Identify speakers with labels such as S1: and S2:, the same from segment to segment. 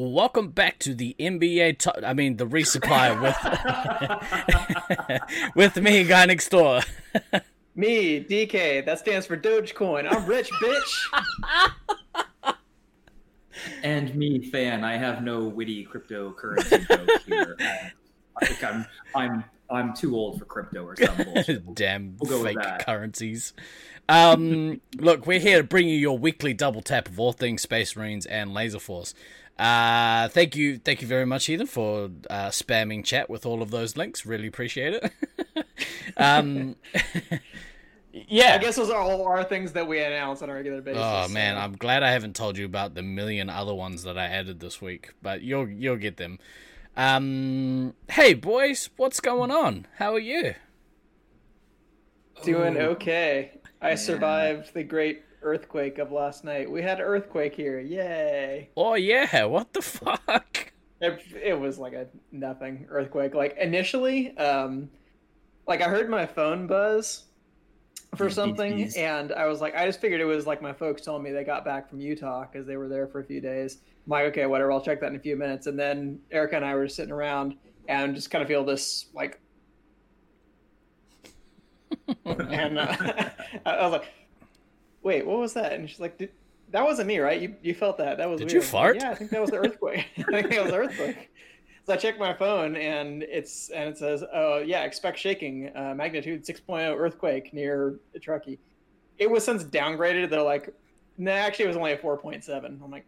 S1: Welcome back to the NBA. To- I mean, the resupply with with me, guy next door.
S2: Me, DK. That stands for Dogecoin. I'm rich, bitch.
S3: and me, Than. I have no witty cryptocurrency joke here. I think I'm I'm I'm too old for crypto or some bullshit.
S1: Damn
S3: We'll go
S1: fake currencies. Um, look, we're here to bring you your weekly double tap of all things Space Marines and Laser Force. Uh, thank you, thank you very much, Ethan, for uh, spamming chat with all of those links. Really appreciate it. um, yeah,
S2: I guess those are all our things that we announce on a regular basis.
S1: Oh man. I'm glad I haven't told you about the million other ones that I added this week, but you'll you'll get them. Um, hey boys, what's going on? How are you?
S2: doing okay. I
S3: man.
S2: survived the great earthquake of last night. We had an earthquake here. Yay.
S1: Oh yeah, what the fuck?
S2: It, it was like a nothing earthquake. Like initially, um, like I heard my phone buzz for something, and I was like, I just figured it was like my folks told me they got back from Utah because they were there for a few days. I'm like, okay, whatever, I'll check that in a few minutes. And then Erica and I were sitting around and just kind of feel this like, and uh, I was like, wait, what was that? And she's like, Did, that wasn't me, right? You you felt that? That was
S1: Did
S2: weird.
S1: you
S2: like,
S1: fart?
S2: yeah, I think that was the earthquake. I think that was the earthquake. So I checked my phone and it's and it says, "Oh yeah, expect shaking, uh, magnitude 6.0 earthquake near Truckee." It was since downgraded. They're like, "No, actually, it was only a 4.7." I'm like,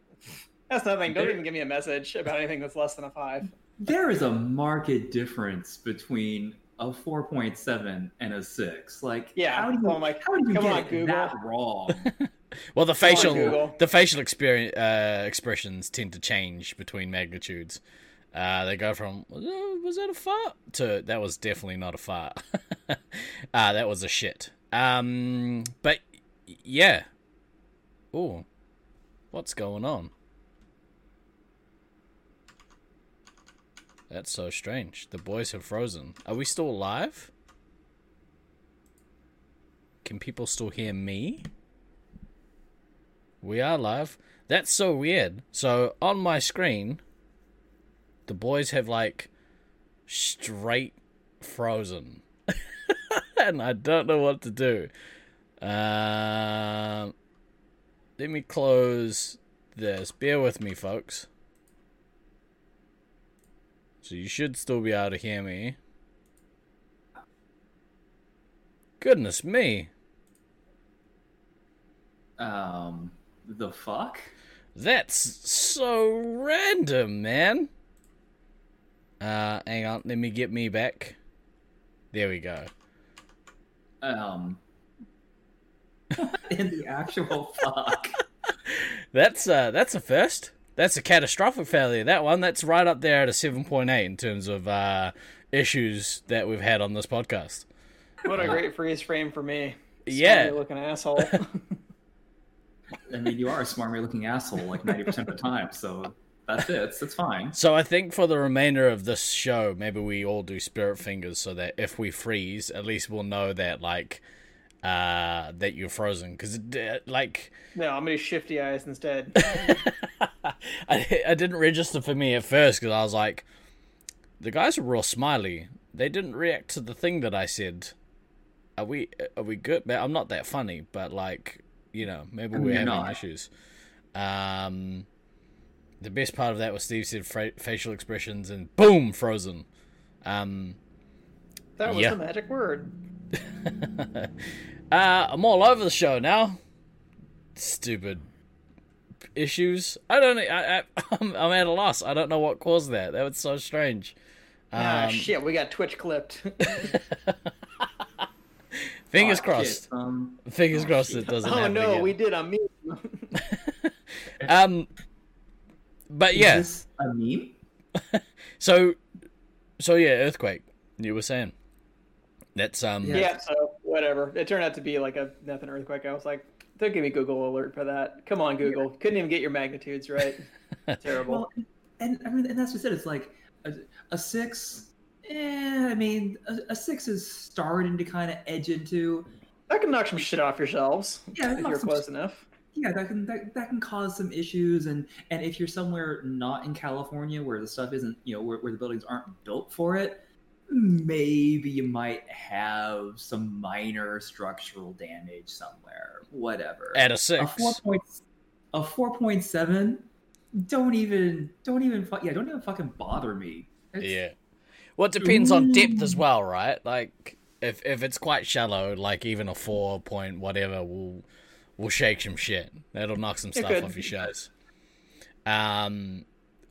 S2: "That's nothing. Don't even give me a message about anything that's less than a five.
S3: There is a marked difference between a 4.7 and a 6. Like,
S2: Yeah,
S3: how do you,
S2: well, I'm like,
S3: how do you
S2: come
S3: get
S2: on,
S3: it
S2: Google.
S3: that wrong?
S1: Well, the facial
S2: Google.
S1: the facial experience uh, expressions tend to change between magnitudes. Uh, they go from "Was that- was that a fart to that was definitely not a fart. uh, that was a shit. Um, but yeah. Oh, what's going on? That's so strange. The boys have frozen. Are we still live? Can people still hear me? We are live. That's so weird. So on my screen, the boys have like straight frozen, and I don't know what to do. Um, let me close this. Bear with me, folks. So you should still be able to hear me. Goodness me.
S3: um, the fuck?
S1: That's so random, man. Uh, hang on, let me get me back. There we go.
S3: Um, in the actual fuck?
S1: That's uh, that's a first. That's a catastrophic failure. That one. That's right up there at a seven point eight in terms of uh, issues that we've had on this podcast.
S2: What a great freeze frame for me.
S1: Yeah.
S2: Smarmy looking asshole.
S3: I mean, you are a smarmy looking asshole like 90% of the time, so that's it. It's, it's fine.
S1: So I think for the remainder of this show, maybe we all do spirit fingers so that if we freeze, at least we'll know that like uh that you're frozen because like
S2: no, I'm gonna shifty eyes instead.
S1: I, I didn't register for me at first because I was like, the guys were real smiley. They didn't react to the thing that I said. Are we are we good? Man, I'm not that funny, but like you know, maybe we're having
S3: not.
S1: issues. Um, the best part of that was Steve said fra- facial expressions and boom, frozen. Um,
S2: That was
S1: Yeah.
S2: the magic word.
S1: uh, I'm all over the show now. Stupid issues. I don't. I, I I'm, I'm at a loss. I don't know what caused that. That was so strange.
S2: ah,
S1: Um,
S2: shit, we got Twitch clipped.
S1: fingers
S3: Fuck
S1: crossed.
S3: Um,
S1: Fingers
S3: Oh,
S1: crossed
S3: shit.
S1: it doesn't
S2: oh no,
S1: again.
S2: we did a meme.
S1: Um, but yeah.
S3: Is this a meme?
S1: So, so yeah, earthquake. You were saying that's um.
S3: Yeah.
S2: Yeah, so whatever. It turned out to be like a nothing earthquake. I was like, don't give me Google alert for that. Come on, Google. Couldn't even get your magnitudes right. Terrible.
S3: Well, and I mean, and that's just it. It's like a, a six. Eh, I mean, a, a six is starting to kind of edge into.
S2: that can knock some shit off your shelves
S3: Yeah,
S2: if you're close
S3: sh-
S2: enough.
S3: yeah, that can that, that can cause some issues, and and if you're somewhere not in California where the stuff isn't, you know, where, where the buildings aren't built for it, maybe you might have some minor structural damage somewhere. Whatever.
S1: At a six, a
S3: four point a four point seven. Don't even don't even yeah don't even fucking bother me. It's-
S1: Yeah. Well, it depends on depth as well, right? Like, if if it's quite shallow, like even a four point whatever will will shake some shit. That'll knock some stuff off your shows. Um,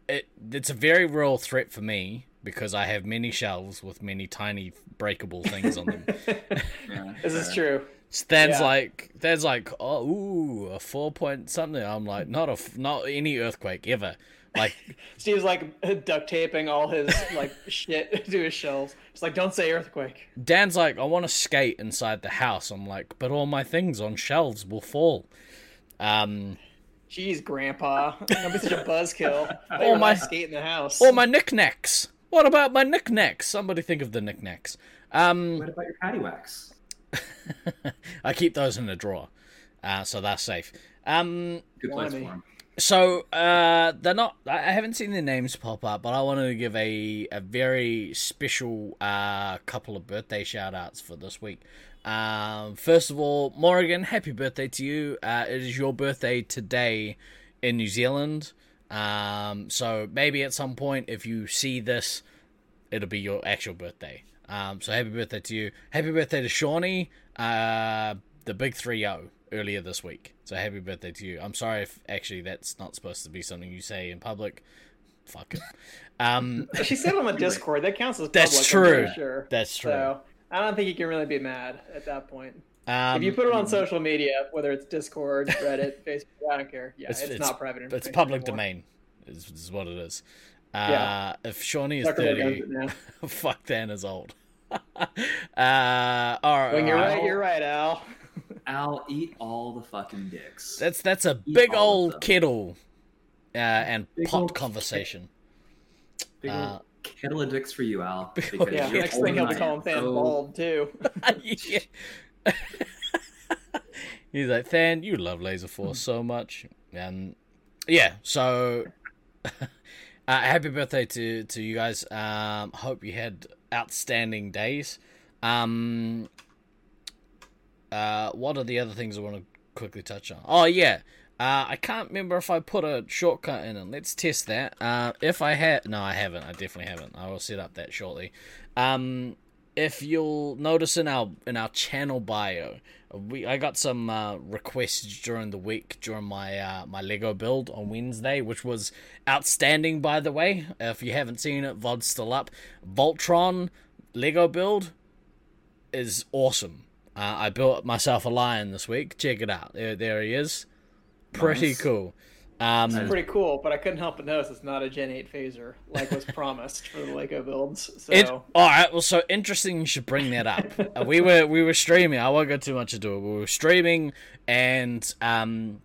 S1: it it's a very real threat for me because I have many shelves with many tiny breakable things on them.
S3: yeah,
S2: This is true.
S1: Stan's
S2: Yeah.
S1: like, Stan's like, oh, ooh, a four point something. I'm like, not a, f- not any earthquake ever. Like,
S2: Steve's like duct taping all his like shit to his shelves. It's like, don't say earthquake.
S1: Dan's like, I want to skate inside the house. I'm like, but all my things on shelves will fall. Um,
S2: Jeez, Grandpa, don't be such a buzzkill.
S1: My-
S2: my skate in the house.
S1: all my knickknacks. What about my knickknacks? Somebody think of the knickknacks. Um,
S3: What about your patty wax?
S1: I keep those in a drawer, uh, so that's safe. Um,
S3: Good place
S2: Blimey.
S3: for 'em.
S1: so uh, they're not. I I haven't seen their names pop up, but I wanted to give a a very special uh, couple of birthday shout outs for this week. Um, first of all, Morrigan, happy birthday to you. Uh, it is your birthday today in New Zealand. Um, so maybe at some point, if you see this, it'll be your actual birthday. Um, so happy birthday to you. Happy birthday to Shawnee, uh, the big 3 0 earlier this week. So happy birthday to you. I'm sorry if actually that's not supposed to be something you say in public. Fuck it. Um,
S2: She said on the Discord. That counts as public.
S1: That's true.
S2: Sure.
S1: That's true.
S2: So I don't think you can really be mad at that point.
S1: Um,
S2: if you put it on social media, whether it's Discord, Reddit, Facebook, I don't care. Yeah,
S1: It's-
S2: it's,
S1: it's-
S2: not private information.
S1: it's public
S2: anymore.
S1: domain, is, is what it is. Uh,
S2: Yeah.
S1: If Shawnee is
S2: Zuckerberg
S1: 30, fuck Dan is old. uh, all right.
S2: When you're
S1: all
S2: right, you're right, Al.
S3: Al, eat all the fucking dicks.
S1: That's that's a
S3: Eat
S1: big old
S3: them.
S1: kettle uh, and
S3: Big
S1: pot
S3: old
S1: conversation.
S3: Big
S1: uh,
S3: kettle of dicks for you, Al. Because
S2: Yeah,
S3: you're
S2: next
S3: old
S2: thing he'll be calling Than
S3: so-
S2: bald too.
S1: Yeah. He's like, Than, you love Laser Force so much. And yeah, so uh, happy birthday to, to you guys. Um, hope you had outstanding days. Um, uh, what are the other things I want to quickly touch on? Oh, yeah. Uh, I can't remember if I put a shortcut in it. Let's test that. Uh, if I had, no, I haven't. I definitely haven't. I will set up that shortly. Um, if you'll notice in our in our channel bio, we I got some uh, requests during the week during my uh, my Lego build on Wednesday, which was outstanding. By the way, if you haven't seen it, VOD's still up. Voltron Lego build is awesome. Uh, I built myself a lion this week. Check it out. There, there he is. Pretty
S3: Nice.
S1: cool. Um,
S3: Nice.
S2: Pretty cool, but I couldn't help but notice it's not a Gen 8 phaser like was promised for the Lego builds. So
S1: It, all right. Well, so interesting. You should bring that up. Uh, we were we were streaming. I won't go too much into it. We were streaming, and um,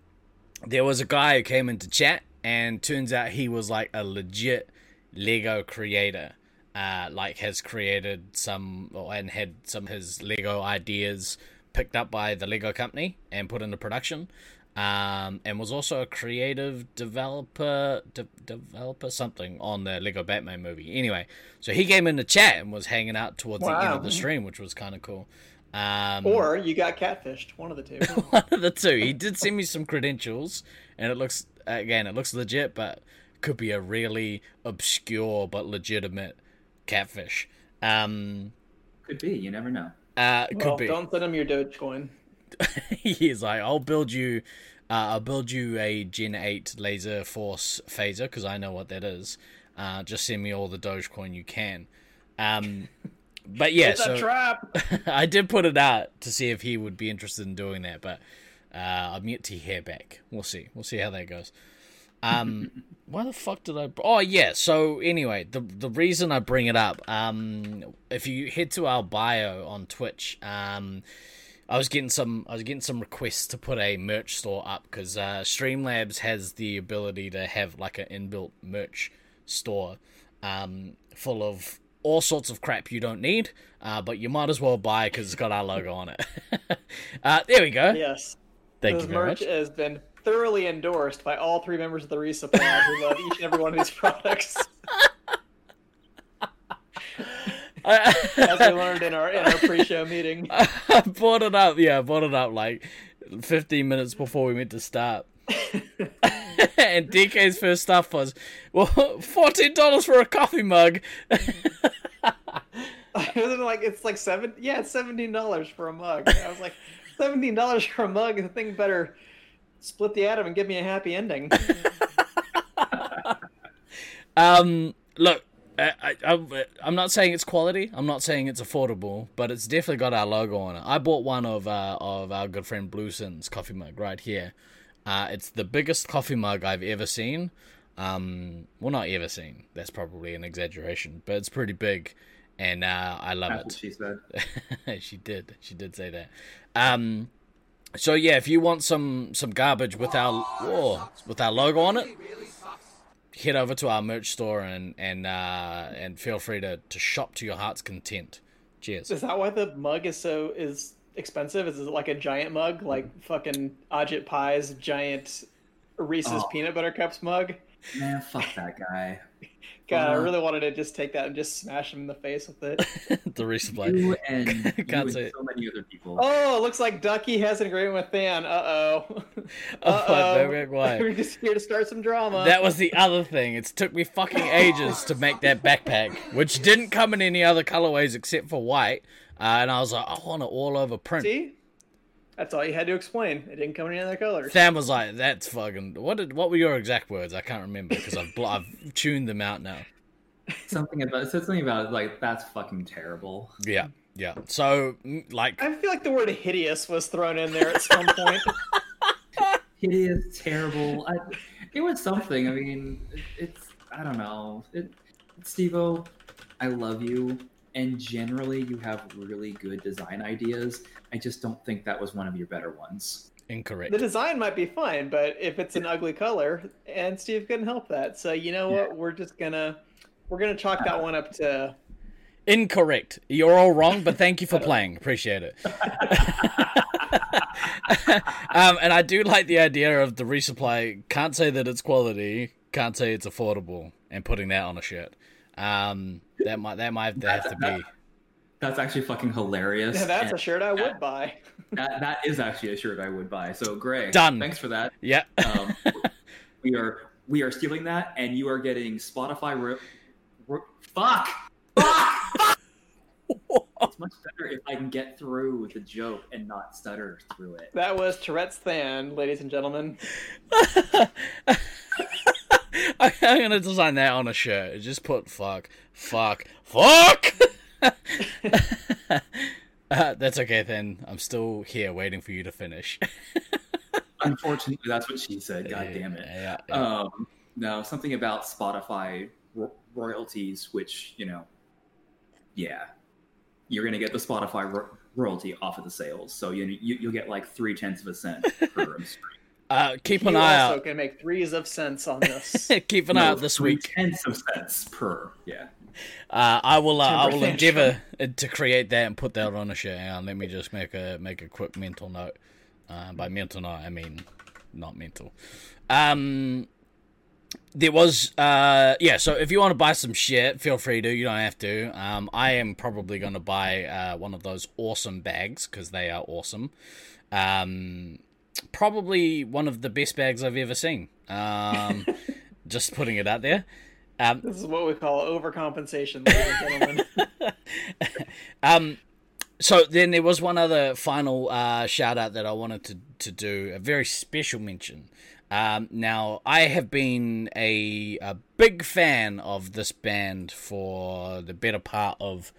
S1: there was a guy who came into chat, and turns out he was like a legit Lego creator. Uh, like has created some and had some of his Lego ideas picked up by the Lego company and put into production. Um, and was also a creative developer, de- developer something on the Lego Batman movie. Anyway, so he came in the chat and was hanging out towards the end of the stream, which was kind of cool. Um,
S2: or you got catfished, one of the two.
S1: one of the two. He did send me some credentials, and it looks again, it looks legit, but could be a really obscure but legitimate catfish. Um,
S3: Could be. You never know.
S1: uh, could
S2: well,
S1: be.
S2: don't send him your Dogecoin.
S1: He's like, I'll build you, uh, I'll build you a Gen Eight Laser Force phaser because I know what that is. Uh, just send me all the Dogecoin you can. Um, but yeah,
S2: it's
S1: so
S2: a trap.
S1: I did put it out to see if he would be interested in doing that, but uh, I'm yet to hear back. We'll see. We'll see how that goes. Um, why the fuck did I? Oh yeah. So anyway, the the reason I bring it up, um, if you head to our bio on Twitch, um, I was getting some I was getting some requests to put a merch store up because uh, Streamlabs has the ability to have like an inbuilt merch store, um, full of all sorts of crap you don't need, uh, but you might as well buy because it's got our logo on it. uh, there we go.
S2: yes.
S1: Thank
S2: this
S1: you very
S2: merch
S1: much.
S2: has been thoroughly endorsed by all three members of the resupply who love each and every one of these products. As we learned in our in our pre-show meeting.
S1: I brought it up. Yeah, I brought it up like 15 minutes before we meant to start. and DK's first stuff was, well, $14 for a coffee mug.
S2: Isn't like it's like seven? Yeah, it's seventeen dollars for a mug. I was like, seventeen dollars for a mug. The thing better split the atom and give me a happy ending.
S1: Um, look, I, I, I'm not saying it's quality. I'm not saying it's affordable, but it's definitely got our logo on it. I bought one of uh, of our good friend Blueson's coffee mug right here. Uh, it's the biggest coffee mug I've ever seen. Um, well, not ever seen. That's probably an exaggeration, but it's pretty big, and uh, I love
S3: That's
S1: it.
S3: she said.
S1: she did. She did say that. Um, so yeah, if you want some some garbage with our whoa, with our logo on it, head over to our merch store and and uh, and feel free to, to shop to your heart's content. Cheers.
S2: Is that why the mug is so is expensive? Is it like a giant mug, like fucking Ajit Pai's giant Reese's
S3: Oh.
S2: peanut butter cups mug?
S3: Man, fuck that guy.
S2: God, I
S3: Uh-huh.
S2: really wanted to just take that and just smash him in the face with it.
S1: the resupply.
S3: You and, you
S1: Can't
S3: and
S1: say it.
S3: so many other people.
S2: Oh, it looks like Ducky has an agreement with Than. Uh oh.
S1: Oh,
S2: Uh
S1: wait, wait, why?
S2: We're just here to start some drama.
S1: That was the other thing. It took me fucking ages to make that backpack, which didn't come in any other colorways except for white. Uh, and I was like, I want it all over print.
S2: See? That's all you had to explain. It didn't come in any other colors.
S1: Sam was like, "That's fucking." What did? What were your exact words? I can't remember because I've bl- I've tuned them out now.
S3: Something about it said something about like that's fucking terrible.
S1: Yeah, yeah. So like,
S2: I feel like the word hideous was thrown in there at some point.
S3: Hideous, terrible. I, it was something. I mean, it's I don't know. It, Stevo, I love you, and generally you have really good design ideas. I just don't think that was one of your better ones.
S1: incorrect.
S2: the design might be fine, but if it's an ugly color, and Steve couldn't help that. So you know what? We're just gonna we're gonna chalk that one up to
S1: Incorrect. You're all wrong, but thank you for playing. Appreciate it. um, and I do like the idea of the resupply. Can't say that it's quality. Can't say it's affordable, and putting that on a shirt. Um, that might that might have to be.
S3: That's actually fucking hilarious.
S2: Yeah, that's
S3: and
S2: a shirt I would buy.
S3: that, that is actually a shirt I would buy. So Greg,
S1: Done.
S3: Thanks for that.
S1: Yeah.
S3: Um, we are we are stealing that, and you are getting Spotify. Ro- ro- fuck. Fuck. it's much better if I can get through the joke and not stutter through it.
S2: That was Tourette's Than, ladies and gentlemen.
S1: I'm gonna design that on a shirt. Just put fuck, fuck, fuck. uh, that's okay then. I'm still here waiting for you to finish.
S3: Unfortunately, that's what she said. God damn it.
S1: Yeah, yeah.
S3: Um, no, something about Spotify ro- royalties, which you know, yeah, you're gonna get the Spotify ro- royalty off of the sales, so you, you you'll get like three tenths of a cent per stream.
S1: Uh, keep
S2: You
S1: an eye
S2: also
S1: out.
S2: can make threes of cents on this.
S1: keep an eye out this
S3: three
S1: week.
S3: tenths of cents per. Yeah.
S1: Uh, I will. Uh, I will endeavor to create that and put that on a shirt. Hang on, let me just make a make a quick mental note. Uh, by mental note, I mean not mental. Um, there was uh yeah. So if you want to buy some shit, feel free to. You don't have to. Um, I am probably going to buy uh one of those awesome bags because they are awesome. Um, probably one of the best bags I've ever seen. Um, just putting it out there. Um,
S2: this is what we call overcompensation, ladies and gentlemen.
S1: Um, so then there was one other final uh, shout out that I wanted to, to do, a very special mention. Um, now, I have been a, a big fan of this band for the better part of,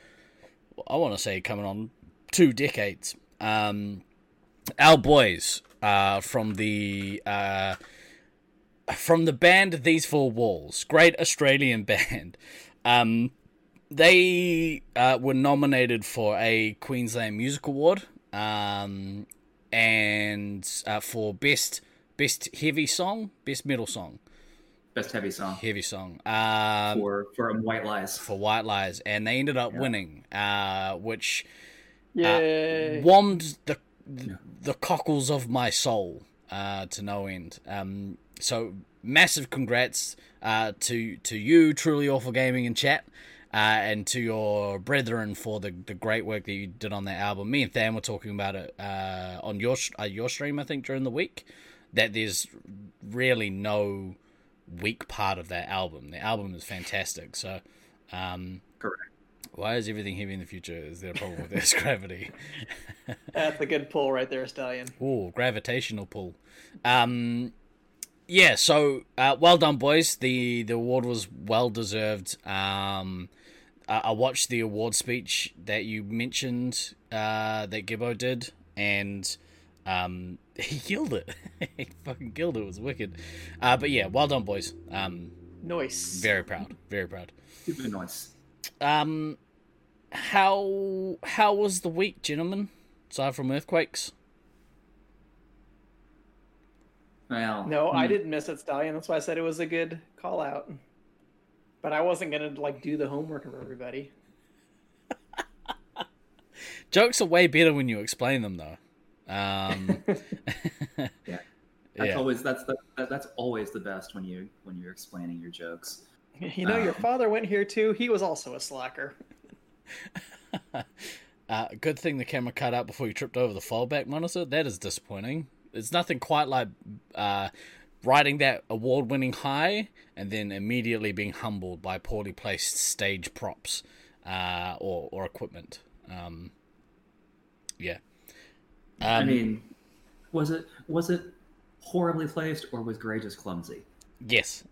S1: I want to say, coming on two decades. Um, our boys uh, from the uh, from the band These Four Walls, great Australian band. Um, they uh, were nominated for a Queensland Music Award um, and uh, for best best heavy song, best metal song,
S3: Best heavy song
S1: heavy song um,
S3: for for um, White Lies.
S1: for White Lies, and they ended up
S3: Yeah.
S1: winning, uh, which
S2: Yay.
S1: warmed the th-
S3: Yeah.
S1: The cockles of my soul uh, to no end. Um, so massive congrats uh, to to you, truly awful gaming and chat. Uh, and to your brethren for the, the great work that you did on that album. Me and Than were talking about it uh, on your uh, your stream, I think, during the week. That there's really no weak part of that album. The album is fantastic. So, um. Why is everything heavy in the future? Is there a problem with this gravity?
S2: That's a good pull right there, Stallion.
S1: Oh, gravitational pull. Um, yeah. So uh, well done, boys. the The award was well deserved. Um, I, I watched the award speech that you mentioned uh, that Gibbo did, and um, he killed it. he fucking killed it. It was wicked. Uh, but yeah, well done, boys. Um,
S2: Nice.
S1: very proud. Very proud.
S3: Super nice.
S1: Um, how how was the week, gentlemen? Aside from earthquakes.
S3: Well,
S2: No, I
S3: hmm.
S2: didn't miss it, Stallion. That's why I said it was a good call out. But I wasn't gonna like do the homework of everybody.
S1: Jokes are way better when you explain them, though. Um,
S3: Yeah. That's
S1: yeah.
S3: always that's the, that's always the best when you when you're explaining your jokes.
S2: You know, your
S3: Um.
S2: father went here too. He was also a slacker.
S1: Uh, good thing the camera cut out before you tripped over the fallback monitor. That is disappointing. It's nothing quite like uh, riding that award-winning high and then immediately being humbled by poorly placed stage props uh, or or equipment. Um, yeah. Um,
S3: I mean, was it was it horribly placed or was Gray just clumsy?
S1: Yes,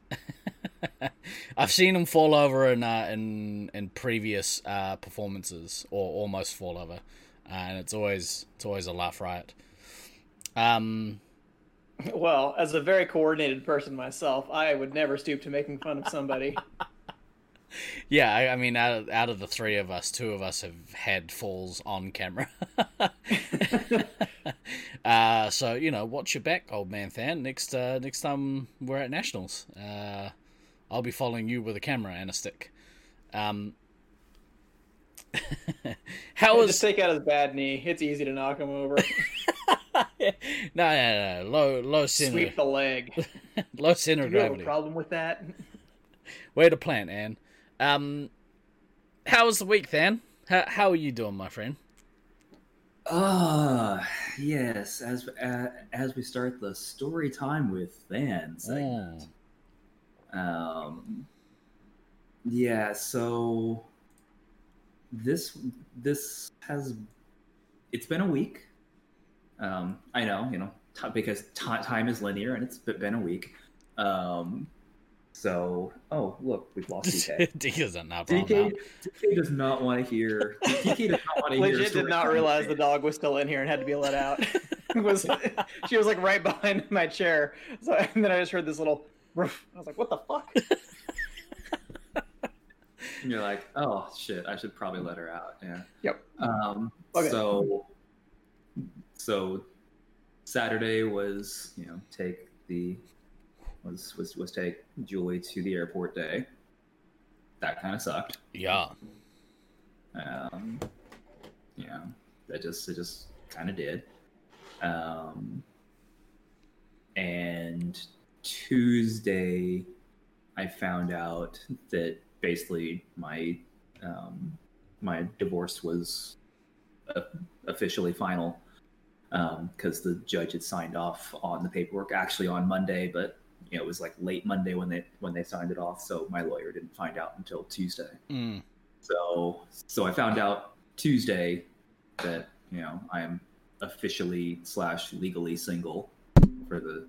S1: I've seen him fall over in uh, in in previous uh, performances, or almost fall over, uh, and it's always it's always a laugh riot. Um,
S2: Well, as a very coordinated person myself, I would never stoop to making fun of somebody.
S1: yeah, I, I mean, out of, out of the three of us, two of us have had falls on camera. uh, so you know, watch your back, old man Than. Next uh, next time we're at nationals, uh, I'll be following you with a camera and a stick. Um, how was
S2: Just take out his bad knee. It's easy to knock him over.
S1: no, no, no, low, low center,
S2: Sweep the leg.
S1: low center
S2: Do you have a
S1: gravity.
S2: problem with that?
S1: Way to plant, Anne. Um, how was the week, Than? How how are you doing, my friend?
S3: Ah, yes. As uh, as we start the story time with Than segment. Um, yeah. So this this has it's been a week. Um, I know, you know, t- because ti time is linear and it's been a week. Um, so oh look, we've lost DK.
S1: DK doesn't know. problem
S3: DK. DK does not want to hear. DK does not want to hear.
S2: Legit did not realize the dog was still in here and had to be let out. was she was like right behind my chair. So and then I just heard this little. roof. I was like, "What the fuck?"
S3: And you're like, oh shit, I should probably let her out. Yeah.
S2: Yep.
S3: Um,
S2: Okay.
S3: So, so Saturday was you know take the was was was take Julie to the airport day. That kind of sucked.
S1: Yeah.
S3: Um, yeah, that just it just kind of did. Um, and Tuesday, I found out that basically my um, my divorce was uh, officially final because the judge had signed off on the paperwork actually on Monday, but you know it was like late Monday when they when they signed it off, so my lawyer didn't find out until Tuesday.
S1: Mm.
S3: So so I found out Tuesday that you know I am officially slash legally single for the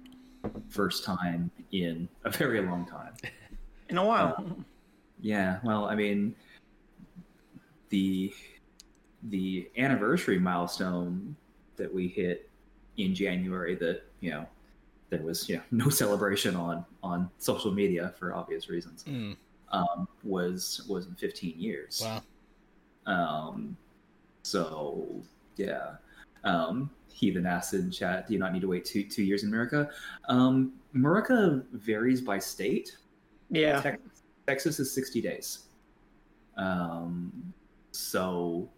S3: first time in a very long time.
S2: In a while.
S3: Yeah, well, I mean, the the anniversary milestone that we hit in January that you know there was you know no celebration on on social media for obvious reasons
S1: Mm.
S3: um, was was in 15 years.
S1: Wow.
S3: Um, so yeah, um, Heathen Acid chat. Do you not need to wait two two years in America? Um, America varies by state.
S2: Yeah.
S3: Tex- Texas is 60 days. Um, so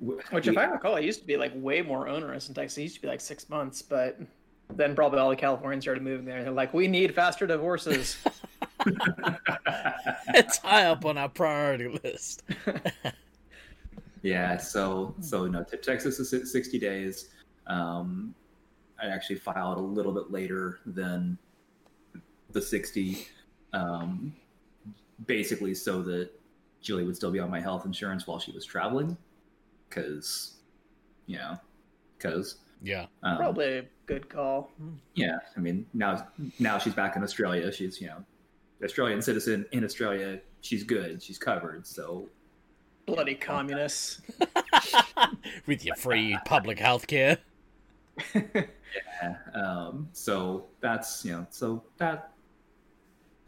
S2: Which, if I recall, it used to be like way more onerous in Texas. It used to be like six months, but then probably all the Californians started moving there. They're like, we need faster divorces.
S1: it's high up on our priority list.
S3: yeah, so so no, Texas is sixty days. Um, I actually filed a little bit later than the sixty, um, basically so that Julie would still be on my health insurance while she was traveling, because, you know, because
S1: yeah,
S3: um,
S2: probably a good call.
S3: Yeah, I mean now now she's back in Australia. She's you know Australian citizen in Australia. She's good. She's covered. So
S2: bloody communists
S1: with your free public health care.
S3: yeah. Um, so that's you know so that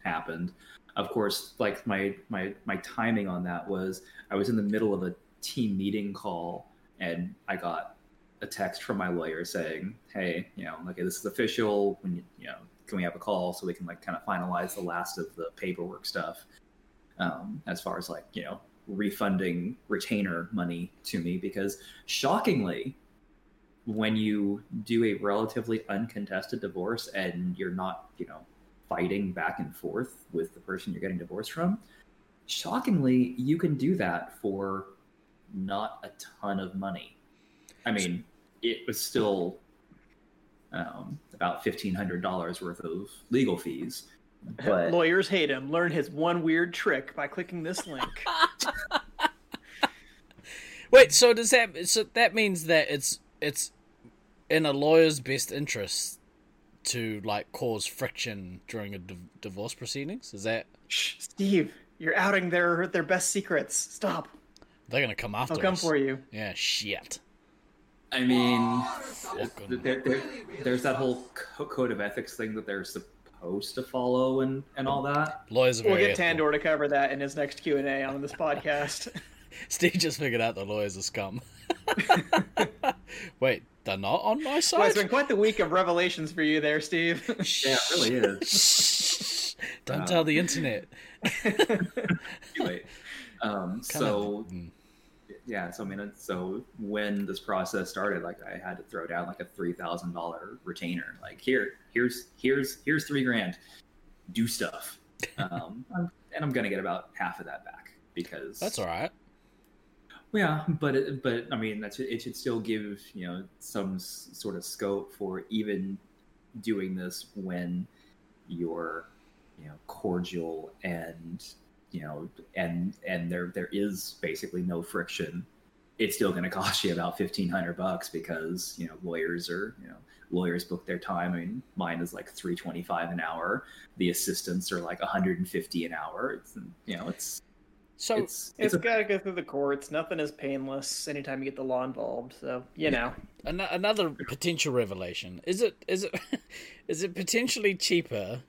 S3: happened. Of course, like my my my timing on that was I was in the middle of a team meeting call and I got a text from my lawyer saying, "Hey, you know, okay, this is official. When you, you know, can we have a call so we can like kind of finalize the last of the paperwork stuff um, as far as like you know refunding retainer money to me because shockingly when you do a relatively uncontested divorce and you're not you know fighting back and forth with the person you're getting divorced from shockingly you can do that for not a ton of money i mean it was still um, about fifteen hundred dollars worth of legal fees. But
S2: lawyers hate him. Learn his one weird trick by clicking this link.
S1: Wait, so does that so that means that it's it's in a lawyer's best interest to like cause friction during a di- divorce proceedings? Is that
S2: Shh, Steve? You're outing their their best secrets. Stop.
S1: They're gonna come after.
S2: I'll come
S1: us.
S2: for you.
S1: Yeah, shit.
S3: I mean, there, there, there's that whole code of ethics thing that they're supposed to follow and, and all that.
S1: Lawyers
S2: we'll get Tandor to cover that in his next Q and A on this podcast.
S1: Steve just figured out the lawyers are scum. Wait, they're not on my side.
S2: Well, it's been quite the week of revelations for you there, Steve.
S3: yeah, it really is.
S1: Don't um, tell the internet.
S3: Wait. Um, so. Of, mm yeah, so I mean, so when this process started, like I had to throw down like a three thousand dollar retainer. Like here, here's here's here's three grand. Do stuff, um, and I'm gonna get about half of that back because
S1: that's all right.
S3: Yeah, but it, but I mean, that's it should still give you know some s- sort of scope for even doing this when you're you know cordial and you know, and and there there is basically no friction, it's still going to cost you about fifteen hundred bucks because you know lawyers are you know lawyers book their time. I mean, mine is like three twenty five an hour. The assistants are like one hundred and fifty an hour. It's you know it's.
S1: So
S2: it's, it's, it's got to go through the courts. Nothing is painless anytime you get the law involved. So you know.
S1: Another potential revelation is it is it is it potentially cheaper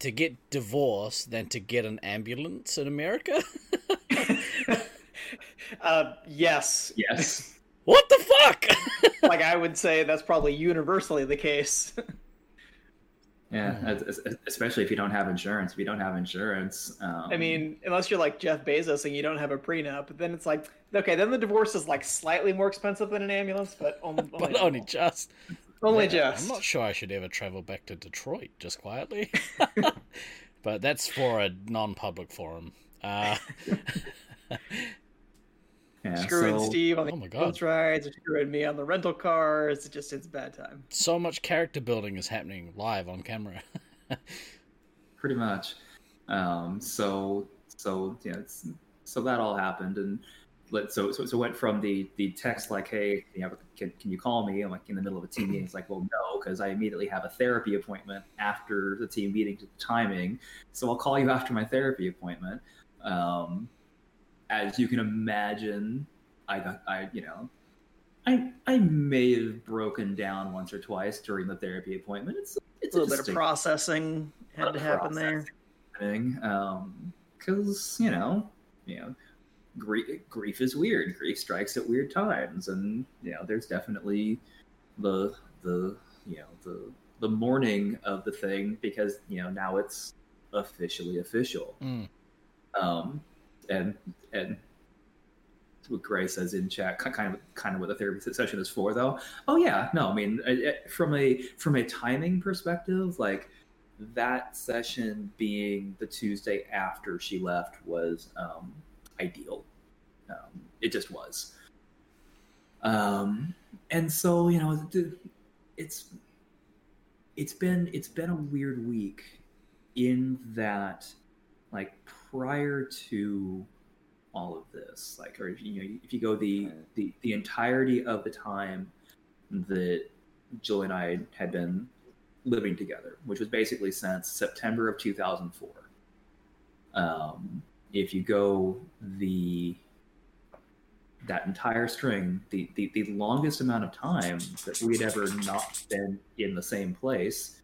S1: to get divorced than to get an ambulance in America?
S2: uh, yes.
S3: Yes.
S1: What the fuck?
S2: like I would say that's probably universally the case.
S3: Yeah, mm-hmm. especially if you don't have insurance. If you don't have insurance, um...
S2: I mean, unless you're like Jeff Bezos and you don't have a prenup, then it's like okay, then the divorce is like slightly more expensive than an ambulance, but only,
S1: but only just.
S2: Only yeah, just.
S1: I'm not sure I should ever travel back to Detroit just quietly. but that's for a non public forum. Uh...
S2: yeah, screwing so... Steve on the oh my God. rides, screwing me on the rental cars. It's just it's bad time.
S1: So much character building is happening live on camera.
S3: Pretty much. Um, so so yeah, so that all happened, and let so so so went from the the text like, hey, you know, can, can you call me? I'm like in the middle of a team meeting. It's like, well, no, because I immediately have a therapy appointment after the team meeting to the timing. So I'll call you after my therapy appointment. Um, as you can imagine, I got I you know. I, I may have broken down once or twice during the therapy appointment. It's, it's
S2: a little bit of processing had to happen there.
S3: Um, because you know, you know, grief, grief is weird. Grief strikes at weird times, and you know, there's definitely the the you know the the mourning of the thing because you know now it's officially official.
S1: Mm.
S3: Um, and and what Gray says in chat, kind of kind of what the therapy session is for, though. Oh yeah, no, I mean, from a from a timing perspective, like that session being the Tuesday after she left was um, ideal. Um, it just was. Um, and so you know, it's it's been it's been a weird week in that like prior to all of this like or if you know if you go the the, the entirety of the time that Jill and I had been living together, which was basically since September of 2004. Um, if you go the that entire string, the, the, the longest amount of time that we had ever not been in the same place,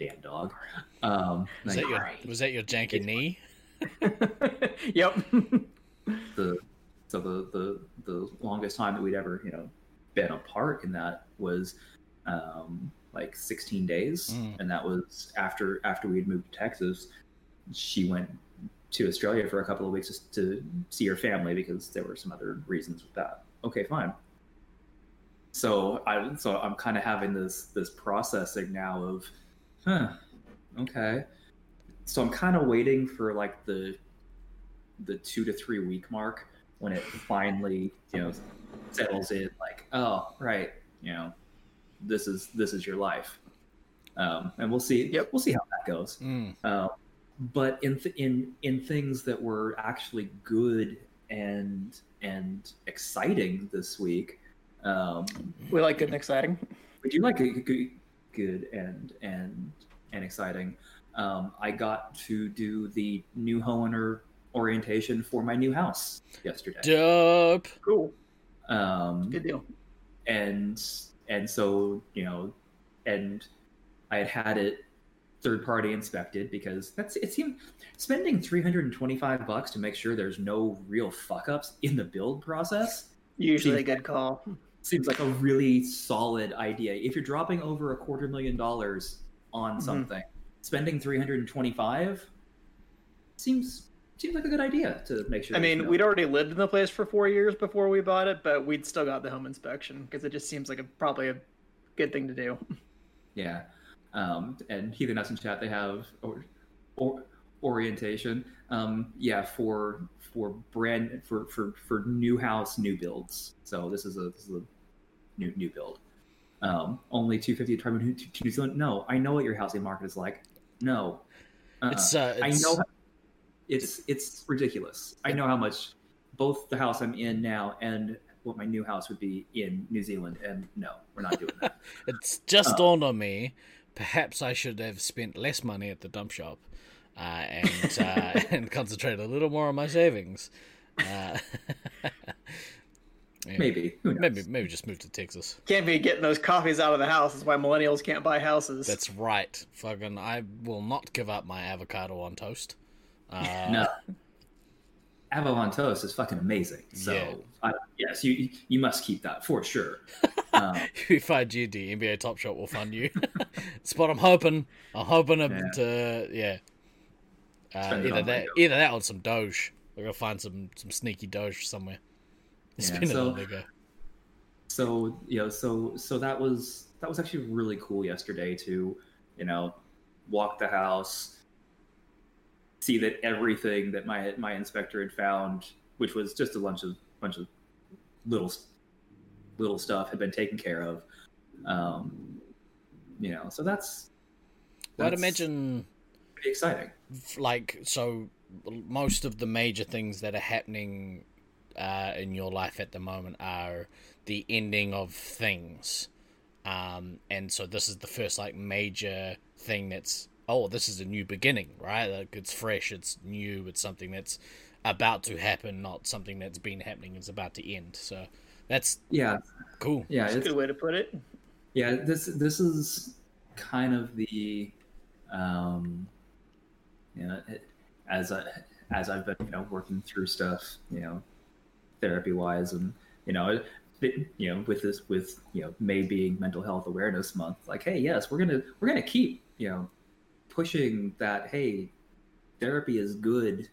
S3: damn dog. Um,
S1: was, like, that your, was that your janky knee?
S2: yep.
S3: the so the, the the longest time that we'd ever you know been apart in that was um, like 16 days, mm. and that was after after we had moved to Texas. She went to Australia for a couple of weeks just to see her family because there were some other reasons with that. Okay, fine. So I so I'm kind of having this this processing now of, huh, okay. So I'm kind of waiting for like the the two to three week mark when it finally you know settles in like oh right you know this is this is your life um, and we'll see yep we'll see how that goes mm. uh, but in th- in in things that were actually good and and exciting this week um,
S2: we like good and exciting
S3: we do like good, good and and and exciting um, I got to do the new homeowner orientation for my new house yesterday.
S1: Dope.
S2: Cool.
S3: Um,
S2: Good deal.
S3: And and so you know, and I had had it third party inspected because that's it seemed spending 325 bucks to make sure there's no real fuck ups in the build process
S2: usually seems, a good call
S3: seems like a really solid idea if you're dropping over a quarter million dollars on mm-hmm. something spending 325 seems seems like a good idea to make sure.
S2: I mean, we'd already lived in the place for four years before we bought it, but we'd still got the home inspection because it just seems like a probably a good thing to do.
S3: Yeah, um, and Heathen Nuts in chat they have or, or orientation. Um, yeah, for for brand for for for new house new builds. So this is a this is a new new build. Um, only 250 apartment to New Zealand. No, I know what your housing market is like. No,
S1: uh-uh. it's, uh, it's...
S3: I know it's it's ridiculous. I know how much both the house I'm in now and what my new house would be in New Zealand, and no, we're not doing that.
S1: it's just um, dawned on me. Perhaps I should have spent less money at the dump shop uh, and uh, and concentrate a little more on my savings. Uh,
S3: yeah. Maybe.
S1: Maybe maybe just move to Texas.
S2: Can't be getting those coffees out of the house. That's why millennials can't buy houses.
S1: That's right. Fucking I will not give up my avocado on toast.
S3: Uh, no. Avo on toast is fucking amazing. So yeah. I, yes, you you must keep that for sure.
S1: If you find GD, NBA Top Shot will fund you. it's what I'm hoping. I'm hoping yeah. to yeah. Uh, either that, either that or some Doge. We're gonna find some some sneaky Doge somewhere. It's yeah, been so, a bigger.
S3: So you know, so so that was that was actually really cool yesterday to, you know, walk the house, see that everything that my my inspector had found, which was just a bunch of bunch of little little stuff, had been taken care of. Um, you know, so that's.
S1: that's I'd imagine.
S3: Pretty exciting.
S1: Like so, most of the major things that are happening uh, in your life at the moment are the ending of things. Um, and so this is the first like major thing that's oh, this is a new beginning, right? Like it's fresh, it's new, it's something that's about to happen, not something that's been happening, it's about to end. So that's
S3: yeah,
S1: cool.
S3: Yeah,
S2: that's a good way to put it.
S3: Yeah, this this is kind of the, um, you know, as I as I've been you know working through stuff, you know, therapy wise, and you know. you know, with this, with you know, May being Mental Health Awareness Month, like, hey, yes, we're gonna we're gonna keep you know pushing that hey therapy is good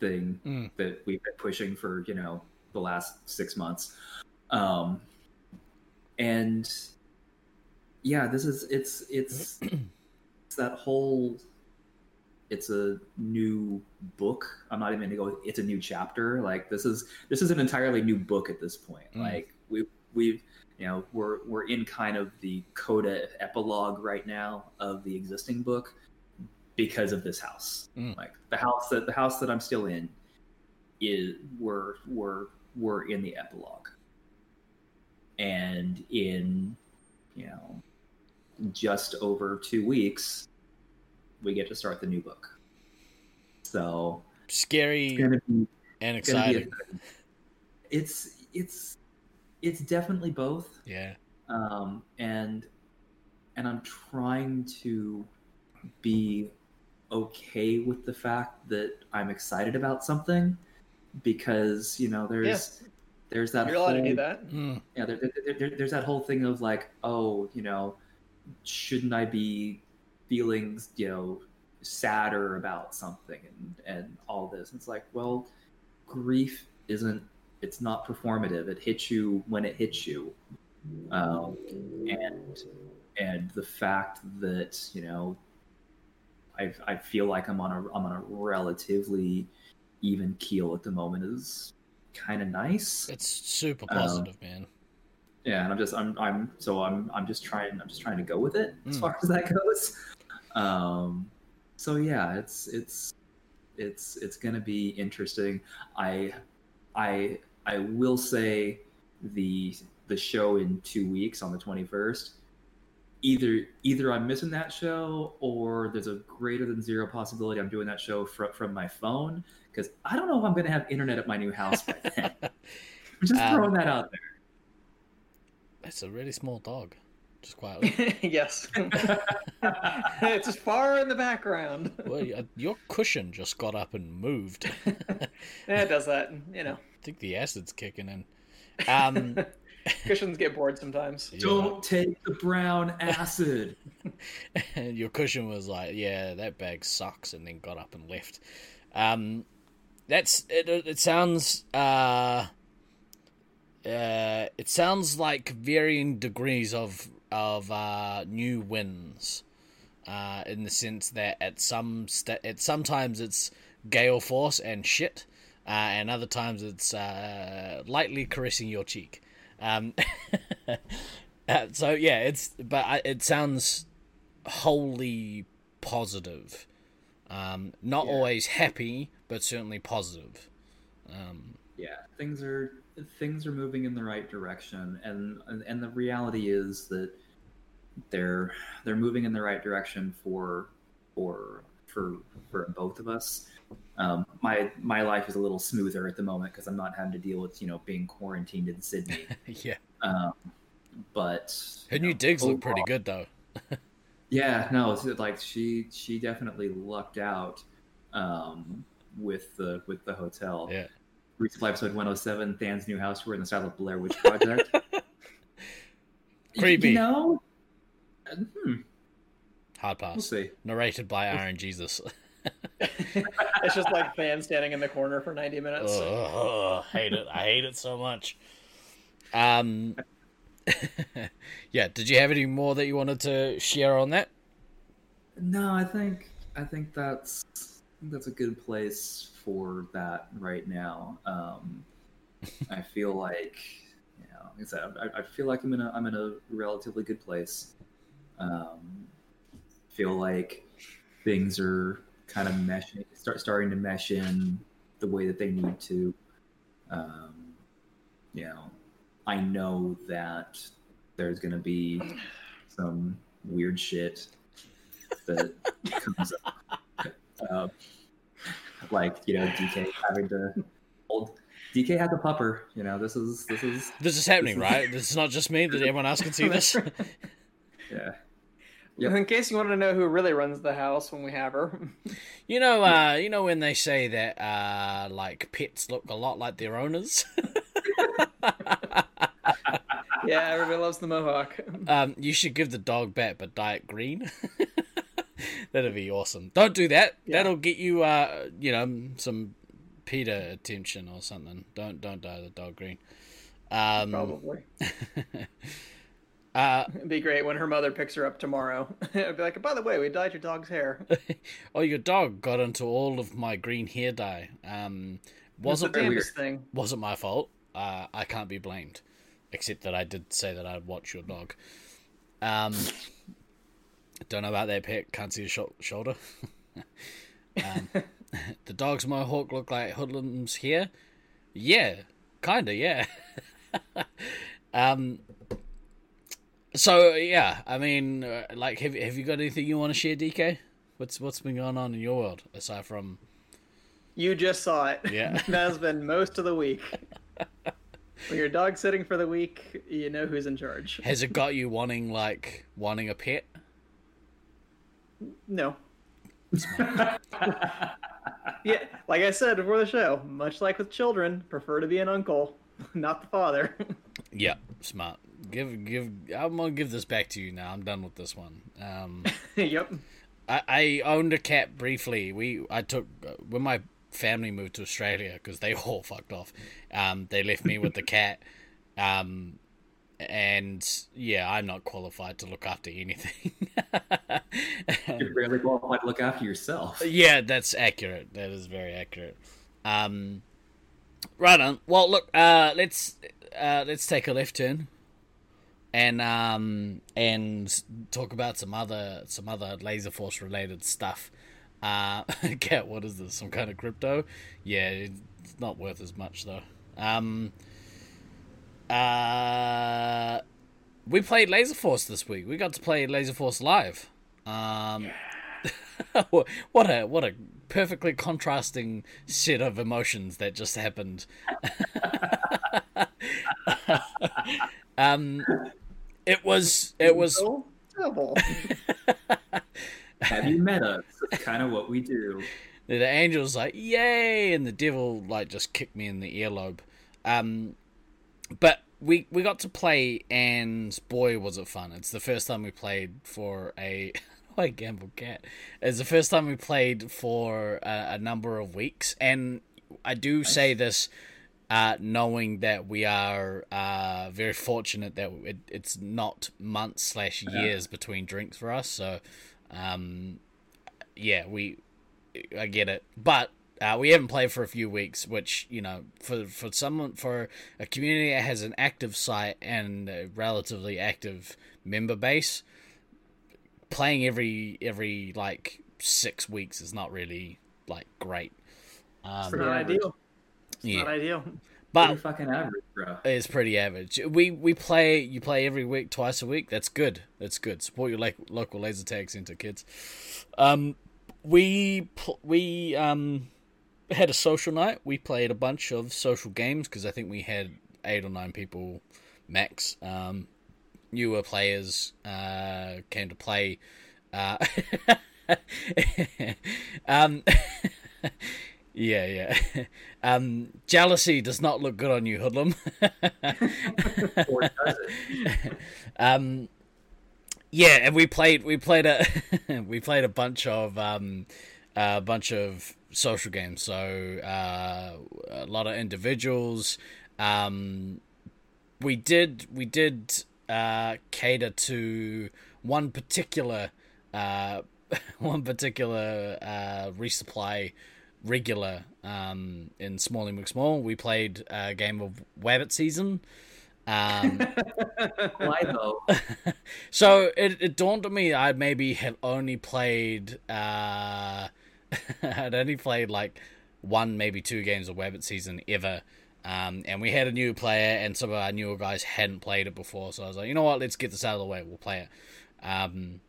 S3: thing mm. that we've been pushing for you know the last six months. Um, and yeah, this is it's it's it's that whole it's a new book. I'm not even gonna go. It's a new chapter. Like this is this is an entirely new book at this point.
S1: Mm.
S3: Like we we've you know we're we're in kind of the coda epilogue right now of the existing book because of this house.
S1: Mm.
S3: Like the house that the house that I'm still in is we're we're we're in the epilogue, and in you know just over two weeks we get to start the new book. So
S1: Scary
S3: be
S1: and
S3: it's
S1: exciting.
S3: exciting. It's it's it's definitely both.
S1: Yeah.
S3: um, and and I'm trying to be okay with the fact that I'm excited about something because you know there's
S2: Yes.
S3: there's that
S2: You're allowed to
S3: whole
S2: do that.
S1: Mm.
S3: yeah there, there, there- there's that whole thing of like oh you know shouldn't I be feeling you know sadder about something and and all this it's like well grief isn't it's not performative it hits you when it hits you um, and and the fact that you know I I feel like I'm on a I'm on a relatively even keel at the moment is kind of nice.
S1: It's super
S3: Um,
S1: positive, man.
S3: Yeah, and I'm just I'm I'm so I'm I'm just trying I'm just trying to go with it as
S1: Mm.
S3: far as that goes. Um, so yeah, it's it's it's it's gonna be interesting. I I I will say the the show in two weeks on the 21st. Either either I'm missing that show or there's a greater than zero possibility I'm doing that show from from my phone because I don't know if I'm gonna have internet at my new house by then. I'm just
S1: Um,
S3: throwing that out there.
S1: It's a really small dog. Just quietly.
S2: yes. it's just far in the background.
S1: well, your cushion just got up and moved.
S2: Yeah, it does that. You know, I
S1: think the acid's kicking in. Um,
S2: cushions get bored sometimes.
S1: yeah.
S3: Don't take the brown acid.
S1: and your cushion was like, "Yeah, that bag sucks," and then got up and left. Um, that's it. It sounds. Uh, uh, it sounds like varying degrees of of uh, new wins, uh, in the sense that at some st- at sometimes it's gale force and shit, uh, and other times it's uh, lightly caressing your cheek. Um, uh, so yeah, it's but I, it sounds wholly positive. Um, not
S3: Yeah.
S1: always happy, but certainly positive. Um,
S3: yeah, things are things are moving in the right direction, and and, and the reality is that they're they're moving in the right direction for for for for both of us. Um, my my life is a little smoother at the moment because I'm not having to deal with you know being quarantined in Sydney.
S1: yeah,
S3: Um, but
S1: her
S3: you
S1: new
S3: know,
S1: digs look pretty good though.
S3: Yeah, no, it's like she she definitely lucked out um, with the with the hotel.
S1: Yeah.
S3: Resupply episode 107, Than's new house. We're in the style of Blair Witch Project.
S1: Creepy.
S3: You know, Uh, hmm,
S1: Hard
S3: we'll
S1: pass.
S3: see.
S1: Narrated by Iron Jesus.
S2: it's just like fans standing in the corner for 90 minutes.
S1: Ugh, hate it. I hate it so much. Um, yeah. Did you have any more that you wanted to share on that?
S3: No, I think I think that's I think that's a good place for that right now. Um, I feel like you know, like I said, I, I feel like I'm in a I'm in a relatively good place. Um, feel like things are kind of meshing, start starting to mesh in the way that they need to. Um, you know, I know that there's going to be some weird shit that comes up. Uh, like you know, DK having to hold. DK had the pupper. You know, this is this is
S1: This is happening,
S3: This is-
S1: right? This is not just me. That everyone else can see this.
S3: yeah. Yep.
S2: In case you wanted to know who really runs the house when we have her,
S1: You know, uh, you know when they say that uh, like pets look a lot like their owners.
S2: yeah, everybody loves the mohawk.
S1: um, you should give the dog back, but dye it green. That'd be awesome. Don't do that.
S2: Yeah.
S1: That'll get you, uh, you know, some PETA attention or something. Don't don't dye the dog green. Um,
S2: Probably.
S1: uh,
S2: It'd be great when her mother picks her up tomorrow. It'd be like, by the way, we dyed your dog's hair.
S1: oh, your dog got into all of my green hair dye. Um, wasn't
S2: the
S3: weird.
S2: thing.
S1: wasn't my fault. Uh, I can't be blamed, except that I did say that I'd watch your dog. Um, don't know about that pet. Can't see his sho- shoulder. um, the dog's mohawk look like hoodlums here. Yeah, kinda. Yeah. um. So yeah, I mean, uh, like, have have you got anything you want to share, DK? What's what's been going on in your world aside from
S2: You just saw it.
S1: Yeah.
S2: that has been most of the week. When you're dog sitting for the week, you know who's in charge.
S1: has it got you wanting like wanting a pet?
S2: No. Yeah, like I said before the show, much like with children, prefer to be an uncle, not the father.
S1: Yeah, smart. Give give. I'm gonna give this back to you now. I'm done with this one. Um,
S2: yep.
S1: I, I owned a cat briefly. We I took when my family moved to Australia because they all fucked off. Um, they left me with the cat. Um, and yeah, I'm not qualified to look after anything.
S3: You're barely qualified to look after yourself.
S1: yeah, that's accurate. That is very accurate. Um, right on. Well, look. Uh, let's uh, let's take a left turn, and um, and talk about some other some other Laser Force related stuff. Uh, Cat, what is this? Some kind of crypto? Yeah, it's not worth as much though. Um, uh, we played Laser Force this week. We got to play Laser Force live. Um, what a what a perfectly contrasting set of emotions that just happened. um, it was it was
S2: double.
S3: Have you met us? That's kind of what we do.
S1: the angel's like yay, and the devil like just kicked me in the earlobe. Um, but we we got to play, and boy was it fun! It's the first time we played for a. I gamble cat. It's the first time we played for a, a number of weeks, and I do say this uh, knowing that we are uh, very fortunate that it, it's not months slash years between drinks for us. So, um, yeah, we I get it, but uh, we haven't played for a few weeks, which you know, for for someone for a community that has an active site and a relatively active member base, playing every every like six weeks is not really like great. Um,
S2: It's not ideal. It's
S1: Yeah.
S2: not ideal.
S1: But
S3: Pretty fucking average, bro.
S1: it's pretty average. We we play you play every week, twice a week. That's good. That's good. Support your like local laser tag center, kids. Um, we pl- we um had a social night. We played a bunch of social games because I think we had eight or nine people max. Um, newer players uh came to play. Uh, um. Yeah, yeah. Um, jealousy does not look good on you, hoodlum. Um, yeah, and we played we played a we played a bunch of um, a bunch of social games. So uh, a lot of individuals. Um, we did we did uh, cater to one particular uh, one particular uh, resupply regular um, in Smalling McSmall. We played a game of Wabbit season. Um,
S3: Why though?
S1: so it, it dawned on me I maybe had only played uh I'd only played like one maybe two games of Wabbit season ever. Um, and we had a new player and some of our newer guys hadn't played it before, so I was like, you know what, let's get this out of the way, we'll play it. Um,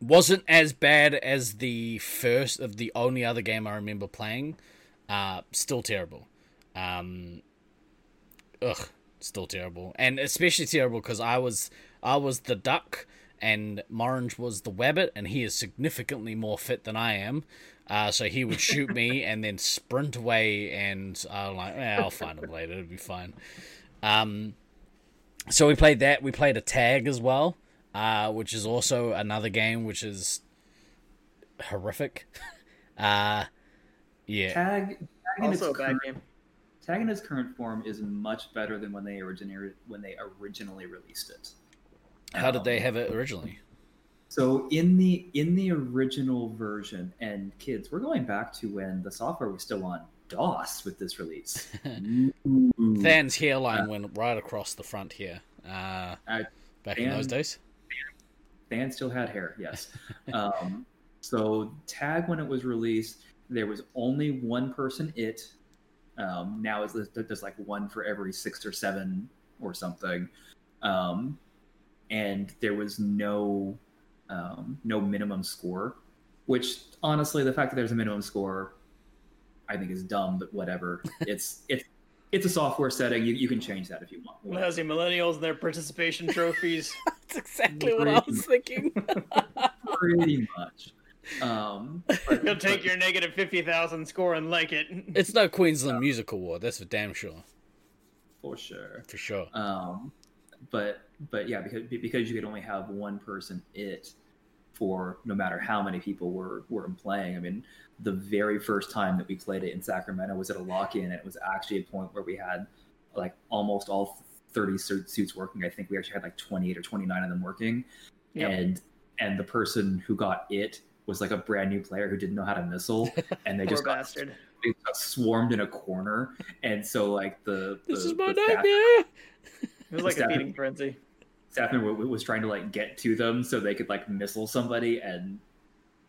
S1: wasn't as bad as the first of the only other game I remember playing. Uh, still terrible. Um, ugh, still terrible, and especially terrible because I was I was the duck and Morange was the wabbit, and he is significantly more fit than I am. Uh, so he would shoot me and then sprint away, and I'm like, eh, I'll find him later. It'll be fine. Um, so we played that. We played a tag as well, uh, which is also another game which is horrific. Uh, yeah.
S3: Tag, tag Tag in its
S2: Also a bad
S3: current-
S2: game.
S3: Tag in its current form is much better than when they originally when they originally released it.
S1: How did they
S3: Um,
S1: have it originally?
S3: So in the in the original version, and kids, we're going back to when the software was still on DOS with this release. Ooh.
S1: Than's hairline went right across the front here. Uh,
S3: I-
S1: back in those days.
S3: Than still had hair, yes. um, so Tag, when it was released, there was only one person it. Um, now is there's like one for every six or seven or something, um, and there was no um, no minimum score. Which honestly, the fact that there's a minimum score, I think is dumb. But whatever. It's it's it's a software setting. You, you can change that if you want.
S2: Lousy millennials and their participation trophies.
S1: That's exactly what I was thinking.
S3: Pretty much. Um, but-
S2: You'll take
S3: but-
S2: your negative fifty thousand score and like it.
S1: it's no Queensland Music Award, that's for damn sure.
S3: for sure.
S1: For sure.
S3: Um, but but yeah, because because you could only have one person it for no matter how many people were were playing. I mean, the very first time that we played it in Sacramento was at a lock-in, and it was actually a point where we had like almost all 30 su- suits working. I think we actually had like 28 or 29 of them working,
S2: Yep.
S3: and and the person who got it was like a brand new player who didn't know how to missile, and they just got
S2: bastard.
S3: they got swarmed in a corner, and so like the,
S1: This
S3: the-
S1: is my nightmare.
S2: It was like a feeding frenzy.
S3: staff member w- was trying to like get to them so they could like missile somebody and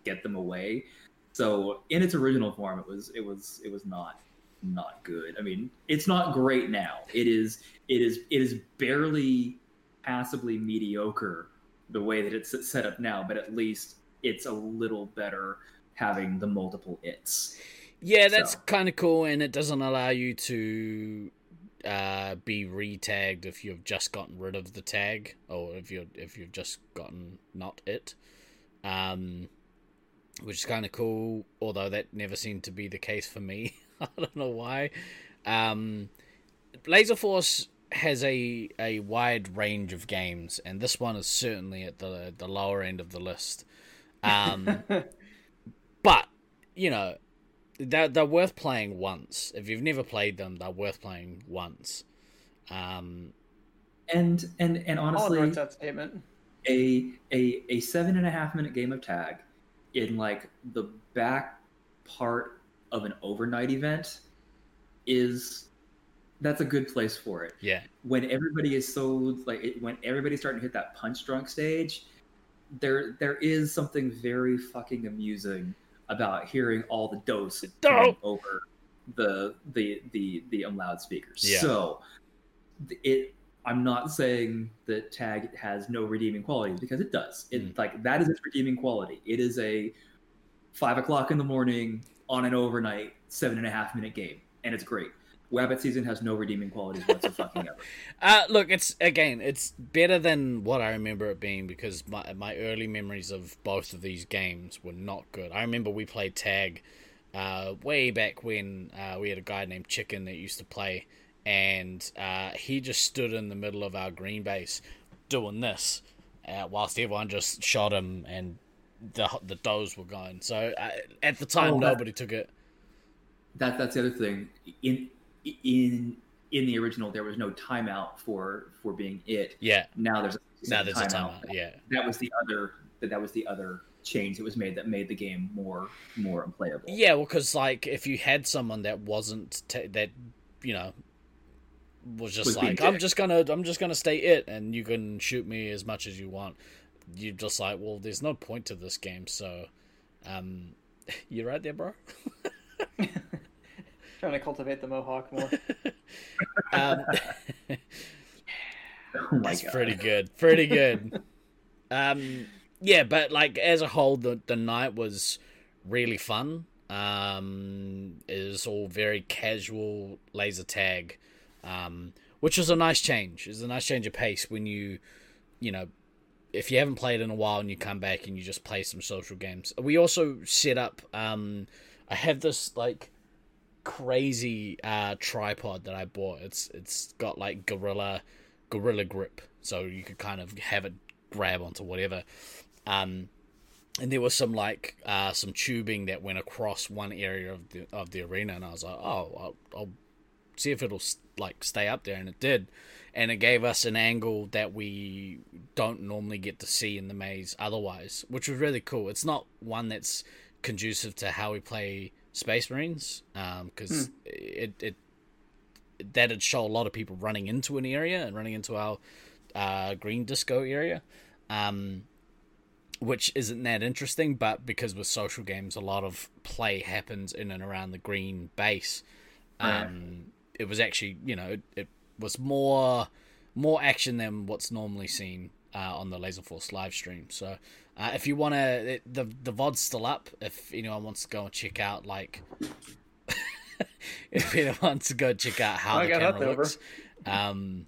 S3: get them away. So in its original form, it was it was it was not not good. I mean, it's not great now. It is it is it is barely passably mediocre the way that it's set up now, but at least it's a little better having the multiple its.
S1: Yeah, that's
S3: So-
S1: kind of cool, and it doesn't allow you to uh, be re-tagged if you've just gotten rid of the tag, or if you if you've just gotten not it, um, which is kind of cool. Although that never seemed to be the case for me. I don't know why. Um, Laser Force has a a wide range of games, and this one is certainly at the the lower end of the list. Um, but you know, they're, they're worth playing once. If you've never played them, they're worth playing once. Um,
S3: And and and honestly,
S2: that statement.
S3: a a a seven and a half minute game of tag in like the back part of an overnight event is that's a good place for it.
S1: Yeah,
S3: when everybody is so like it, when everybody's starting to hit that punch drunk stage there there is something very fucking amusing about hearing all the dose over the the the the um, loudspeakers
S1: Yeah.
S3: so it i'm not saying that tag has no redeeming qualities because it does it
S1: Mm.
S3: like that is its redeeming quality it is a five o'clock in the morning on an overnight seven and a half minute game and it's great Wabbit season has no redeeming qualities whatsoever.
S1: Uh, look, it's again, it's better than what I remember it being because my my early memories of both of these games were not good. I remember we played tag uh, way back when uh, we had a guy named Chicken that used to play, and uh, he just stood in the middle of our green base doing this, uh, whilst everyone just shot him and the the does were going. So uh, at the time,
S3: Oh, that-
S1: nobody took it.
S3: that that's the other thing. In in in the original, there was no timeout for for being it.
S1: Yeah,
S3: Now there's a,
S1: now there's a timeout. Yeah.
S3: That was the other that was the other change that was made that made the game more more unplayable.
S1: Yeah, well, because like if you had someone that wasn't t- that, you know, was just
S3: Was
S1: like, I'm just gonna, I'm just gonna stay it, and you can shoot me as much as you want. You're just like, well, there's no point to this game, so, um, you're right there, bro.
S2: Trying to cultivate the mohawk more.
S1: Um,
S3: Oh
S1: That's
S3: god.
S1: pretty good. Pretty good. um, yeah, but like as a whole, the the night was really fun. Um, it was all very casual laser tag, um, which was a nice change. It's a nice change of pace when you, you know, if you haven't played in a while and you come back and you just play some social games. We also set up. Um, I have this like crazy uh tripod that I bought. It's it's got like gorilla gorilla grip, so you could kind of have it grab onto whatever. Um, and there was some like uh, some tubing that went across one area of the of the arena, and I was like, oh, I'll, I'll see if it'll like stay up there, and it did, and it gave us an angle that we don't normally get to see in the maze otherwise, which was really cool. It's not one that's conducive to how we play Space Marines, because um, it it that'd show a lot of people running into an area and running into our uh, green disco area. Um, which isn't that interesting, but because with social games, a lot of play happens in and around the green base. Um, it was actually, you know, it, it, was more more action than what's normally seen uh, on the Laser Force live stream. So, uh, if you want to, the the VOD's still up. If anyone wants to go and check out, like, if anyone wants to go check out how
S2: I
S1: the camera looks, um,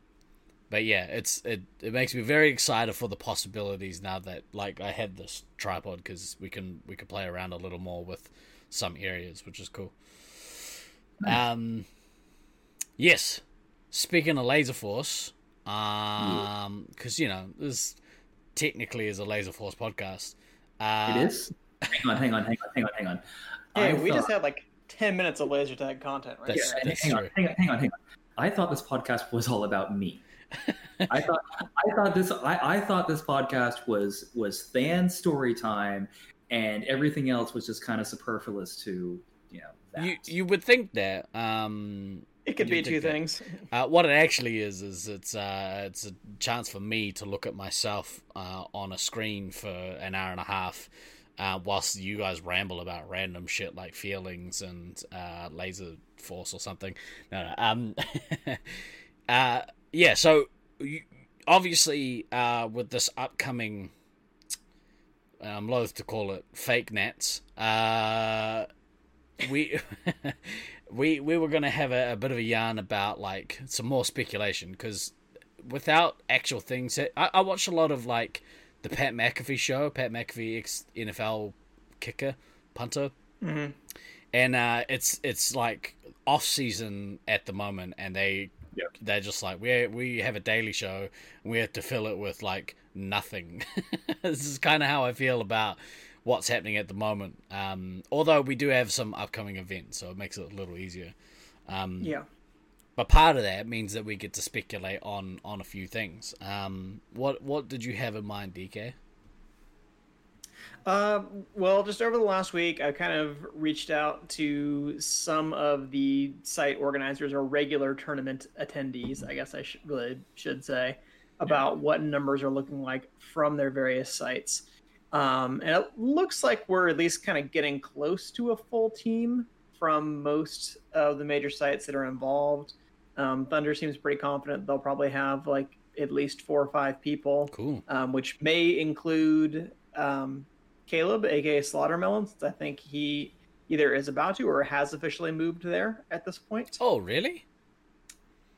S1: but yeah, it's it it makes me very excited for the possibilities now that like I had this tripod because we can we can play around a little more with some areas, which is cool. Nice. Um, yes. Speaking of Laser Force, um, because you know this technically is a Laser Force podcast.
S3: Uh, it is. Hang on, hang on, hang on, hang on, hang on.
S2: Hey, I we thought... just had like ten minutes of laser tag content, right?
S3: That's, yeah, that's hang, on, hang on, hang on, hang on. I thought this podcast was all about me. I thought I thought this I, I thought this podcast was was fan story time and everything else was just kind of superfluous to you know that.
S1: You you would think that um
S2: it could be two things.
S1: Uh, what it actually is is it's uh, it's a chance for me to look at myself uh, on a screen for an hour and a half, uh, whilst you guys ramble about random shit like feelings and uh, laser force or something. No, no. Um, uh, yeah, so obviously, uh, with this upcoming, I'm loath to call it fake Nats. Uh, we we we were gonna have a, a, bit of a yarn about like some more speculation because without actual things, I, I watched a lot of like the Pat McAfee show, Pat McAfee ex NFL kicker punter,
S2: mm-hmm.
S1: and uh, it's it's like off season at the moment, and they
S3: Yep.
S1: They're just like we we have a daily show. we have to fill it with like nothing. this is kind of how I feel about what's happening at the moment. Um, although we do have some upcoming events, so it makes it a little easier. Um,
S2: yeah.
S1: But part of that means that we get to speculate on on a few things. Um, what what did you have in mind, DK?
S2: Uh, well, just over the last week, I kind of reached out to some of the site organizers or regular tournament attendees. I guess I should really should say about yeah. what numbers are looking like from their various sites. Um, and it looks like we're at least kind of getting close to a full team from most of the major sites that are involved. Um, Thunder seems pretty confident they'll probably have like at least four or five people.
S1: Cool.
S2: Um, which may include um, Caleb, aka Slaughtermelon, since I think he either is about to or has officially moved there at this point.
S1: Oh, really?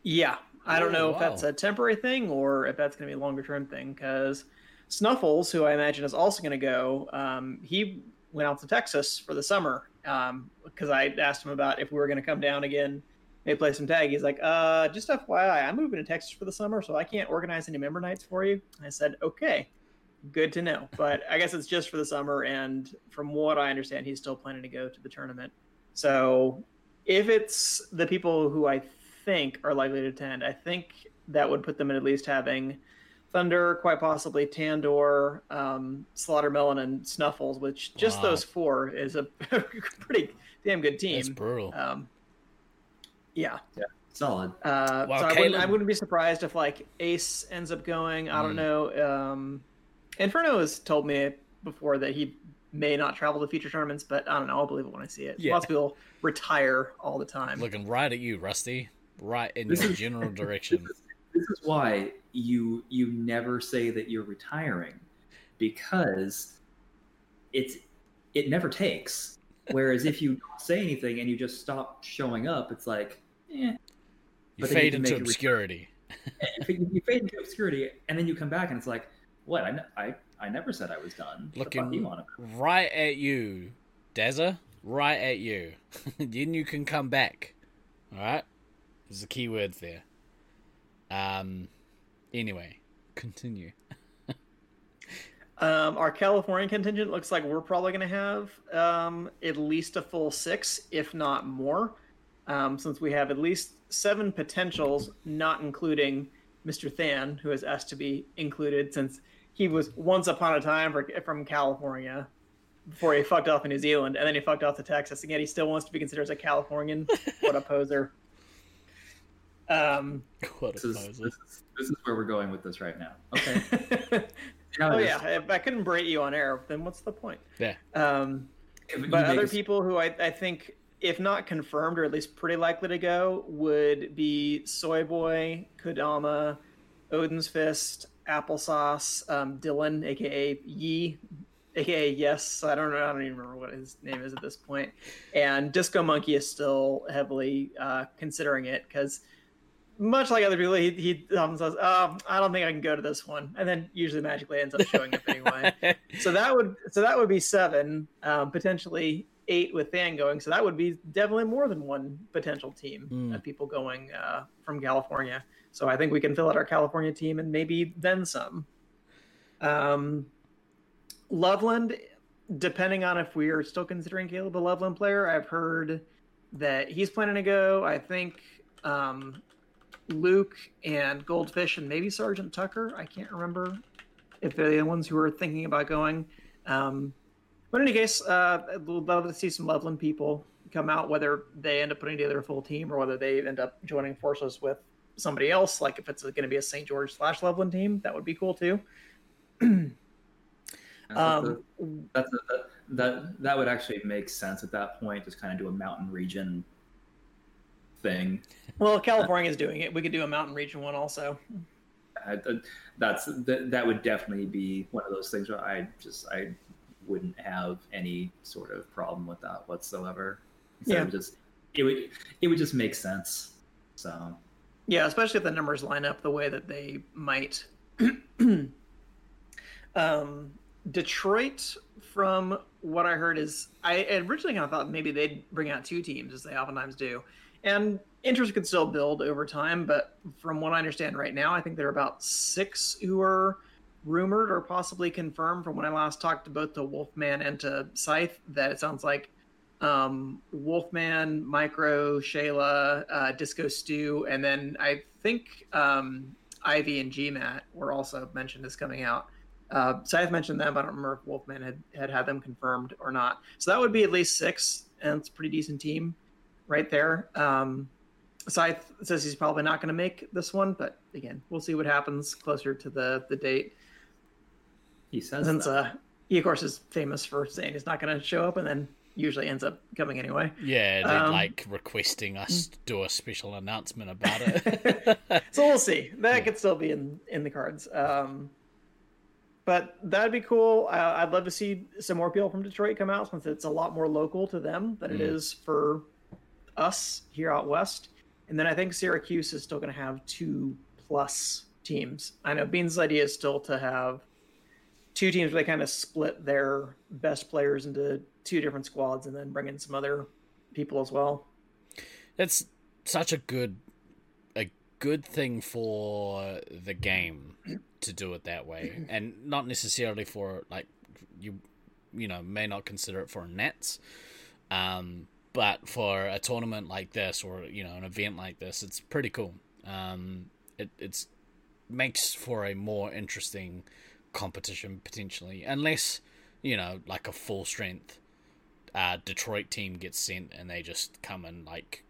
S2: Yeah. I don't know oh, wow. if that's a temporary thing or if that's going to be a longer term thing because Snuffles, who I imagine is also going to go, um, he went out to Texas for the summer because um, I asked him about if we were going to come down again, maybe play some tag. He's like, uh, just FYI, I'm moving to Texas for the summer, so I can't organize any member nights for you. I said, okay good to know. But I guess it's just for the summer, and from what I understand, he's still planning to go to the tournament. So if it's the people who I think are likely to attend, I think that would put them in at least having Thunder, quite possibly Tandor, um, Slaughtermelon, and Snuffles, which just wow. those four is a pretty damn good team.
S1: That's brutal.
S2: Um, yeah.
S3: Yeah. Solid.
S2: Uh, wow, so I wouldn't, I wouldn't, be surprised if like Ace ends up going. I don't mm. know. Um, Inferno has told me before that he may not travel to future tournaments, but I don't know. I'll believe it when I see it. Yeah. Lots of people retire all the time.
S1: Looking right at you, Rusty. Right in your general direction.
S3: This is why you you never say that you're retiring, because it's it never takes. Whereas if you don't say anything and you just stop showing up, it's like, eh.
S1: You fade you into obscurity.
S3: you fade into obscurity, and then you come back, and it's like, what? I, I, I never said I was done.
S1: Looking right at you, Deza. Right at you. then you can come back. All right. There's a key word there. Um. Anyway, continue.
S2: Um, our California contingent looks like we're probably going to have um, at least a full six, if not more, um, since we have at least seven potentials, not including Mr. Than, who is asked to be included since he was once upon a time for, from California before he fucked off in New Zealand, and then he fucked off to Texas. Again, he still wants to be considered as a Californian. what a poser. Um,
S1: What
S3: This is, this, is, this is where we're going with this right now. Okay.
S2: oh yeah, if I couldn't berate you on air, then what's the point?
S1: Yeah.
S2: Um,
S3: If
S2: but
S3: you
S2: other people who I, I think, if not confirmed or at least pretty likely to go, would be Soy Boy, Kodama, Odin's Fist, Applesauce, um, Dylan, aka Yi, aka Yes. I don't know. I don't even remember what his name is at this point. And Disco Monkey is still heavily uh, considering it because. Much like other people, he, he um, says, oh, "I don't think I can go to this one," and then usually magically ends up showing up anyway. So that would so that would be seven um, potentially eight with Than going. So that would be definitely more than one potential team
S1: Mm.
S2: of people going uh, from california. So i think we can fill out our california team and maybe then some. Um, loveland depending on if we are still considering caleb a loveland player i've heard that he's planning to go. I think um, luke and goldfish and maybe sergeant tucker i can't remember if they're the ones who are thinking about going. Um, but in any case, uh, I'd love to see some Loveland people come out, whether they end up putting together a full team or whether they end up joining forces with somebody else. Like if it's going to be a St. George slash Loveland team, that would be cool too.
S3: that's a-
S2: Um,
S3: that's a, that, that that would actually make sense at that point. Just kind of do a mountain region thing.
S2: well, California is doing it. We could do a mountain region one also.
S3: I, that's that, that would definitely be one of those things where I just I wouldn't have any sort of problem with that whatsoever. So
S2: Yeah.
S3: it would just it would it would just make sense. So
S2: Yeah, especially if the numbers line up the way that they might. um, Detroit, from what I heard, is I originally kind of thought maybe they'd bring out two teams as they oftentimes do, and interest could still build over time. But from what I understand right now, I think there are about six who are rumored or possibly confirmed. From when I last talked to both to Wolfman and to Scythe, that it sounds like um, Wolfman, Micro, Shayla, uh, Disco Stew, and then I think um, Ivy and GMAT were also mentioned as coming out. Uh, Scythe mentioned them. But I don't remember if Wolfman had, had had them confirmed or not. So that would be at least six, and it's a pretty decent team right there. Um, Scythe says he's probably not going to make this one, but again, we'll see what happens closer to the, the date.
S3: he says
S2: Since
S3: that.
S2: uh, he, of course, is famous for saying he's not going to show up and then usually ends up coming anyway.
S1: Yeah, they're
S2: Um,
S1: like requesting us to do a special announcement about it.
S2: so we'll see. That
S1: Yeah.
S2: could still be in in the cards. Um, but that'd be cool. Uh, I'd love to see some more people from Detroit come out since it's a lot more local to them than it
S1: Mm.
S2: is for us here out west. And then I think Syracuse is still going to have two plus teams. I know Bean's idea is still to have two teams where they kind of split their best players into two different squads and then bring in some other people as well.
S1: That's such a good a good thing for the game to do it that way, and not necessarily for like you you know may not consider it for Nats, um, but for a tournament like this or you know an event like this, it's pretty cool. Um, it it's makes for a more interesting competition potentially, unless you know like a full strength uh, Detroit team gets sent and they just come and like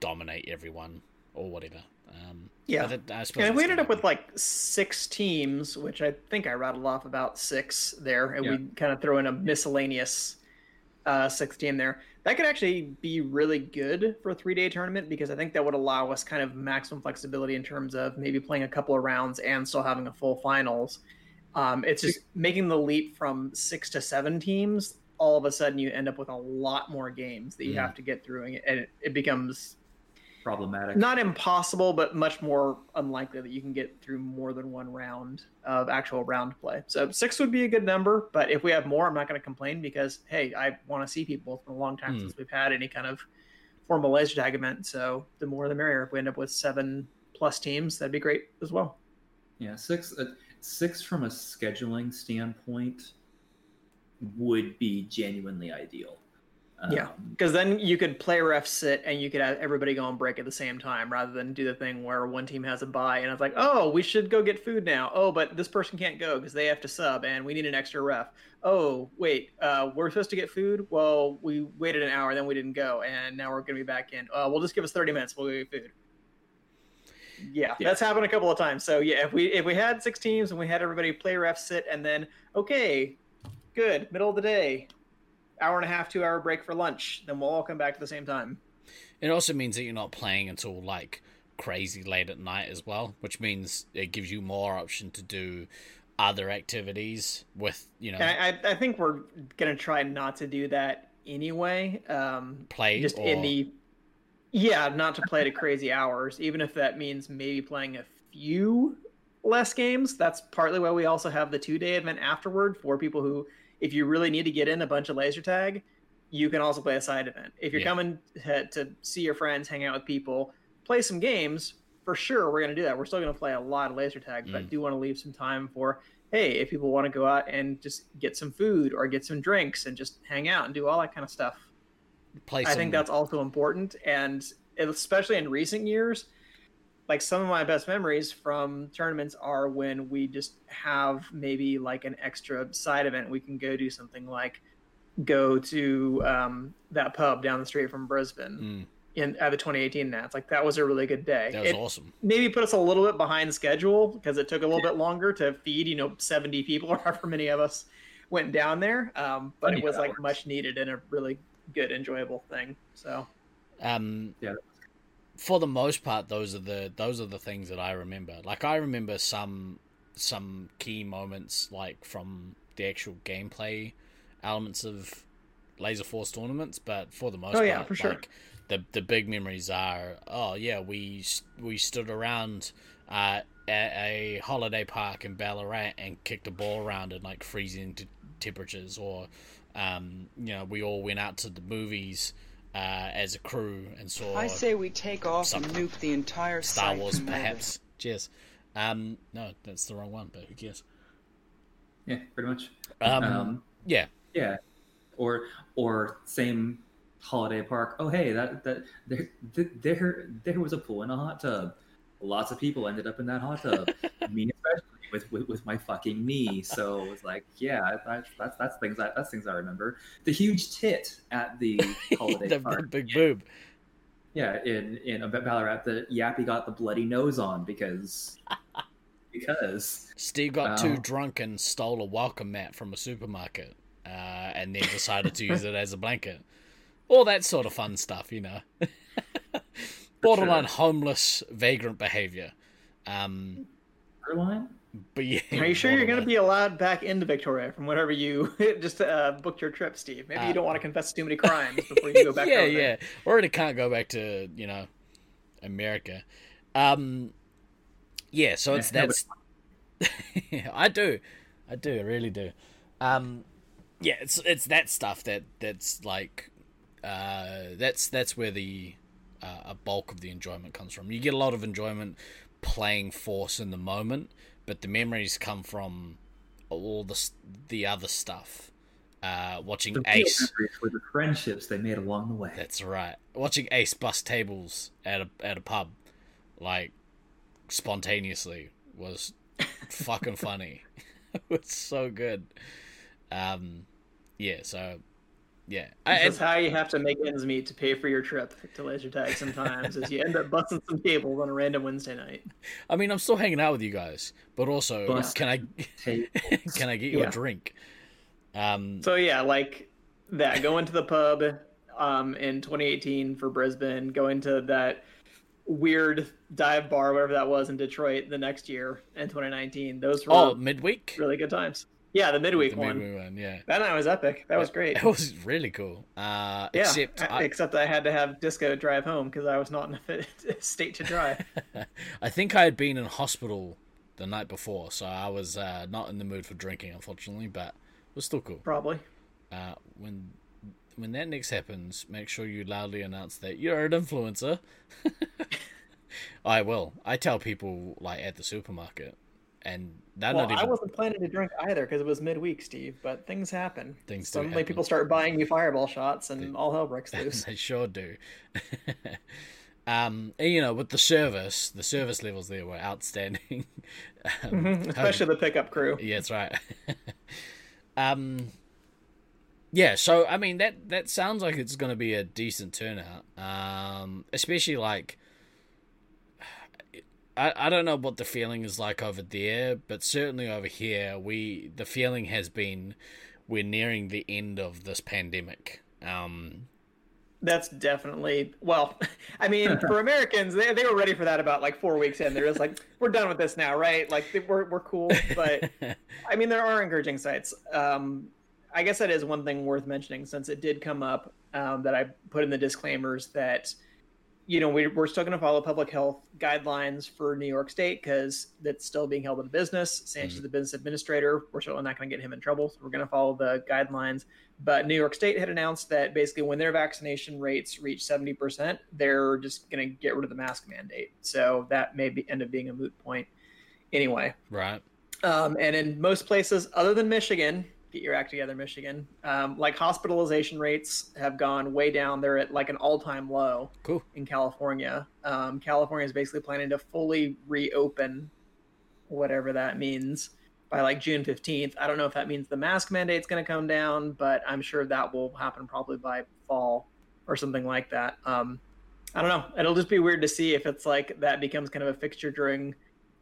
S1: dominate everyone or whatever. Um,
S2: Yeah.
S1: it- I suppose
S2: And we ended up with like six teams, which I think I rattled off about six there, and we kind of throw in a miscellaneous uh, six team there, that could actually be really good for a three day tournament because I think that would allow us kind of maximum flexibility in terms of maybe playing a couple of rounds and still having a full finals. Um, it's just making the leap from six to seven teams. All of a sudden, you end up with a lot more games that you
S1: Mm.
S2: have to get through, and it, it becomes
S3: problematic.
S2: not impossible, but much more unlikely that you can get through more than one round of actual round play. So six would be a good number, but if we have more, I'm not going to complain because hey, I want to see people. It's been a long time
S1: Hmm.
S2: since we've had any kind of formal laser tag event, so the more the merrier. If we end up with seven plus teams, that'd be great as well.
S3: Yeah, six. Uh, six from a scheduling standpoint would be genuinely ideal.
S2: Yeah.
S3: Um,
S2: Because then you could play ref sit and you could have everybody go on break at the same time rather than do the thing where one team has a bye and it's like, oh, we should go get food now. Oh, but this person can't go because they have to sub and we need an extra ref. Oh, wait, uh, we're supposed to get food? Well, we waited an hour, then we didn't go, and now we're going to be back in. Uh, well, just give us 30 minutes. We'll get food. Yeah,
S3: Yeah.
S2: that's happened a couple of times. So yeah, if we if we had six teams and we had everybody play ref sit and then okay, good, middle of the day, hour and a half, two hour break for lunch. Then we'll all come back at the same time.
S1: It also means that you're not playing until like crazy late at night as well, which means it gives you more option to do other activities with you know
S2: I, I think we're gonna try not to do that anyway. Um,
S1: play
S2: just
S1: or
S2: in the yeah, not to play to crazy hours, even if that means maybe playing a few less games. That's partly why we also have the two day event afterward for people who, if you really need to get in a bunch of laser tag, you can also play a side event. If you're
S1: Yeah.
S2: coming to, to see your friends, hang out with people, play some games, for sure we're going to do that. We're still going to play a lot of laser tag, but I
S1: Mm.
S2: do want to leave some time for, hey, if people want to go out and just get some food or get some drinks and just hang out and do all that kind of stuff.
S1: play
S2: I think that's also important, and especially in recent years, like some of my best memories from tournaments are when we just have maybe like an extra side event. We can go do something like go to um, that pub down the street from Brisbane
S1: Mm,
S2: in at the 2018 Nats. Like that was a really good day.
S1: that was
S2: It
S1: awesome.
S2: maybe put us a little bit behind schedule because it took a little bit longer to feed you know 70 people or however many of us went down there. Um, but it
S3: Plenty of
S2: was like much needed and a really good, enjoyable thing. So.
S1: Um,
S3: Yeah.
S1: For the most part, those are the those are the things that I remember. Like I remember some some key moments, like from the actual gameplay elements of Laser Force tournaments. But for the most
S2: Oh,
S1: part,
S2: yeah, for sure.
S1: like the the big memories are, oh yeah, we we stood around uh, at a holiday park in Ballarat and kicked a ball around in like freezing t- temperatures, or um, you know, we all went out to the movies uh, as a crew and saw
S4: I say we take off and nuke the entire
S1: Star Wars,
S4: from
S1: perhaps. Cheers. Um, no, that's the wrong one, but who cares?
S3: yeah, pretty much.
S1: Um,
S3: Um,
S1: yeah,
S3: Yeah, or or same holiday park. Oh hey, that that there there there was a pool and a hot tub. Lots of people ended up in that hot tub. Me especially with, with with my fucking knee. So it was like, yeah, that's that's that's things I, that's things I remember. The huge tit at the holiday
S1: the, the
S3: park.
S1: big boob.
S3: Yeah, in in Ballarat, the Yappy got the bloody nose on because because
S1: Steve got too drunk and stole a welcome mat from a supermarket, uh, and then decided to use it as a blanket. All that sort of fun stuff, you know. Borderline homeless vagrant behavior. Um,
S3: Caroline.
S1: But yeah,
S2: Are you sure you're going to be allowed back into Victoria from whatever you just uh, booked your trip, Steve? Maybe
S1: Uh,
S2: you don't want to confess too many crimes before you go back.
S1: yeah, yeah.
S2: there.
S1: Already can't go back to you know America. Um, yeah. So it's
S3: Yeah,
S1: that's. I do, I do, I really do. Um, yeah, it's it's that stuff that that's like, uh, that's that's where the uh, a bulk of the enjoyment comes from. You get a lot of enjoyment playing Force in the moment, but the memories come from all the the other stuff. Uh, watching
S3: The
S1: Ace.
S3: were the friendships they made along the way.
S1: That's right. Watching Ace bust tables at a at a pub, like spontaneously, was fucking funny. it was so good. Um, yeah. So, yeah. I,
S2: That's how you have to make ends meet to pay for your trip to laser tag. Sometimes, is you end up busting some tables on a random Wednesday night.
S1: I mean, I'm still hanging out with you guys, but also,
S3: Bust
S1: can I can I get you
S2: Yeah.
S1: a drink? Um,
S2: So yeah, like that. Going to the pub um, in 2018 for Brisbane. Going to that weird dive bar, whatever that was in Detroit, the next year in 2019. Those were
S1: oh, midweek.
S2: really good times. Yeah, the midweek
S1: The
S2: one.
S1: midweek one. Yeah.
S2: That night was epic. That was great.
S1: It was really cool. Uh,
S2: Yeah,
S1: except
S2: I- except I had to have Disco drive home because I was not in a fit state to drive.
S1: I think I had been in hospital the night before, so I was uh, not in the mood for drinking, unfortunately, but it was still cool.
S2: Probably.
S1: Uh, when when that next happens, make sure you loudly announce that you're an influencer. I will. I tell people like at the supermarket, and they're
S2: well,
S1: not even
S2: I wasn't planning to drink either because it was midweek, Steve. But things happen.
S1: Things do
S2: Suddenly,
S1: happen.
S2: people start buying you fireball shots, and
S1: They-
S2: all hell breaks loose.
S1: they sure do. um, and, you know, with the service, the service levels there were outstanding. um,
S2: Mhm, Especially the pickup crew.
S1: Yeah, that's right. um, yeah. So I mean that that sounds like it's going to be a decent turnout. Um, especially like. I, I don't know what the feeling is like over there, but certainly over here, we the feeling has been we're nearing the end of this pandemic. Um,
S2: That's definitely well. I mean, for Americans, they, they were ready for that about like four weeks in. They're just like, we're done with this now, right? Like we're we're cool. But I mean, there are encouraging sites. Um, I guess that is one thing worth mentioning since it did come up um, that I put in the disclaimers that you know we, we're still going to follow public health guidelines for New York State because that's still being held in business. Sanchez is the business administrator. We're certainly not going to get him in trouble. So we're going to follow the guidelines. But New York State had announced that basically when their vaccination rates reach 70%, they're just going to get rid of the mask mandate. So that may be, end up being a moot point anyway.
S1: right.
S2: Um, and in most places other than Michigan, get your act together, Michigan, um, like hospitalization rates have gone way down. They're at like an all time low
S1: Cool.
S2: in California. Um, California is basically planning to fully reopen, whatever that means, by like June 15th. I don't know if that means the mask mandate's going to come down, but I'm sure that will happen probably by fall or something like that. Um, I don't know. It'll just be weird to see if it's like that becomes kind of a fixture during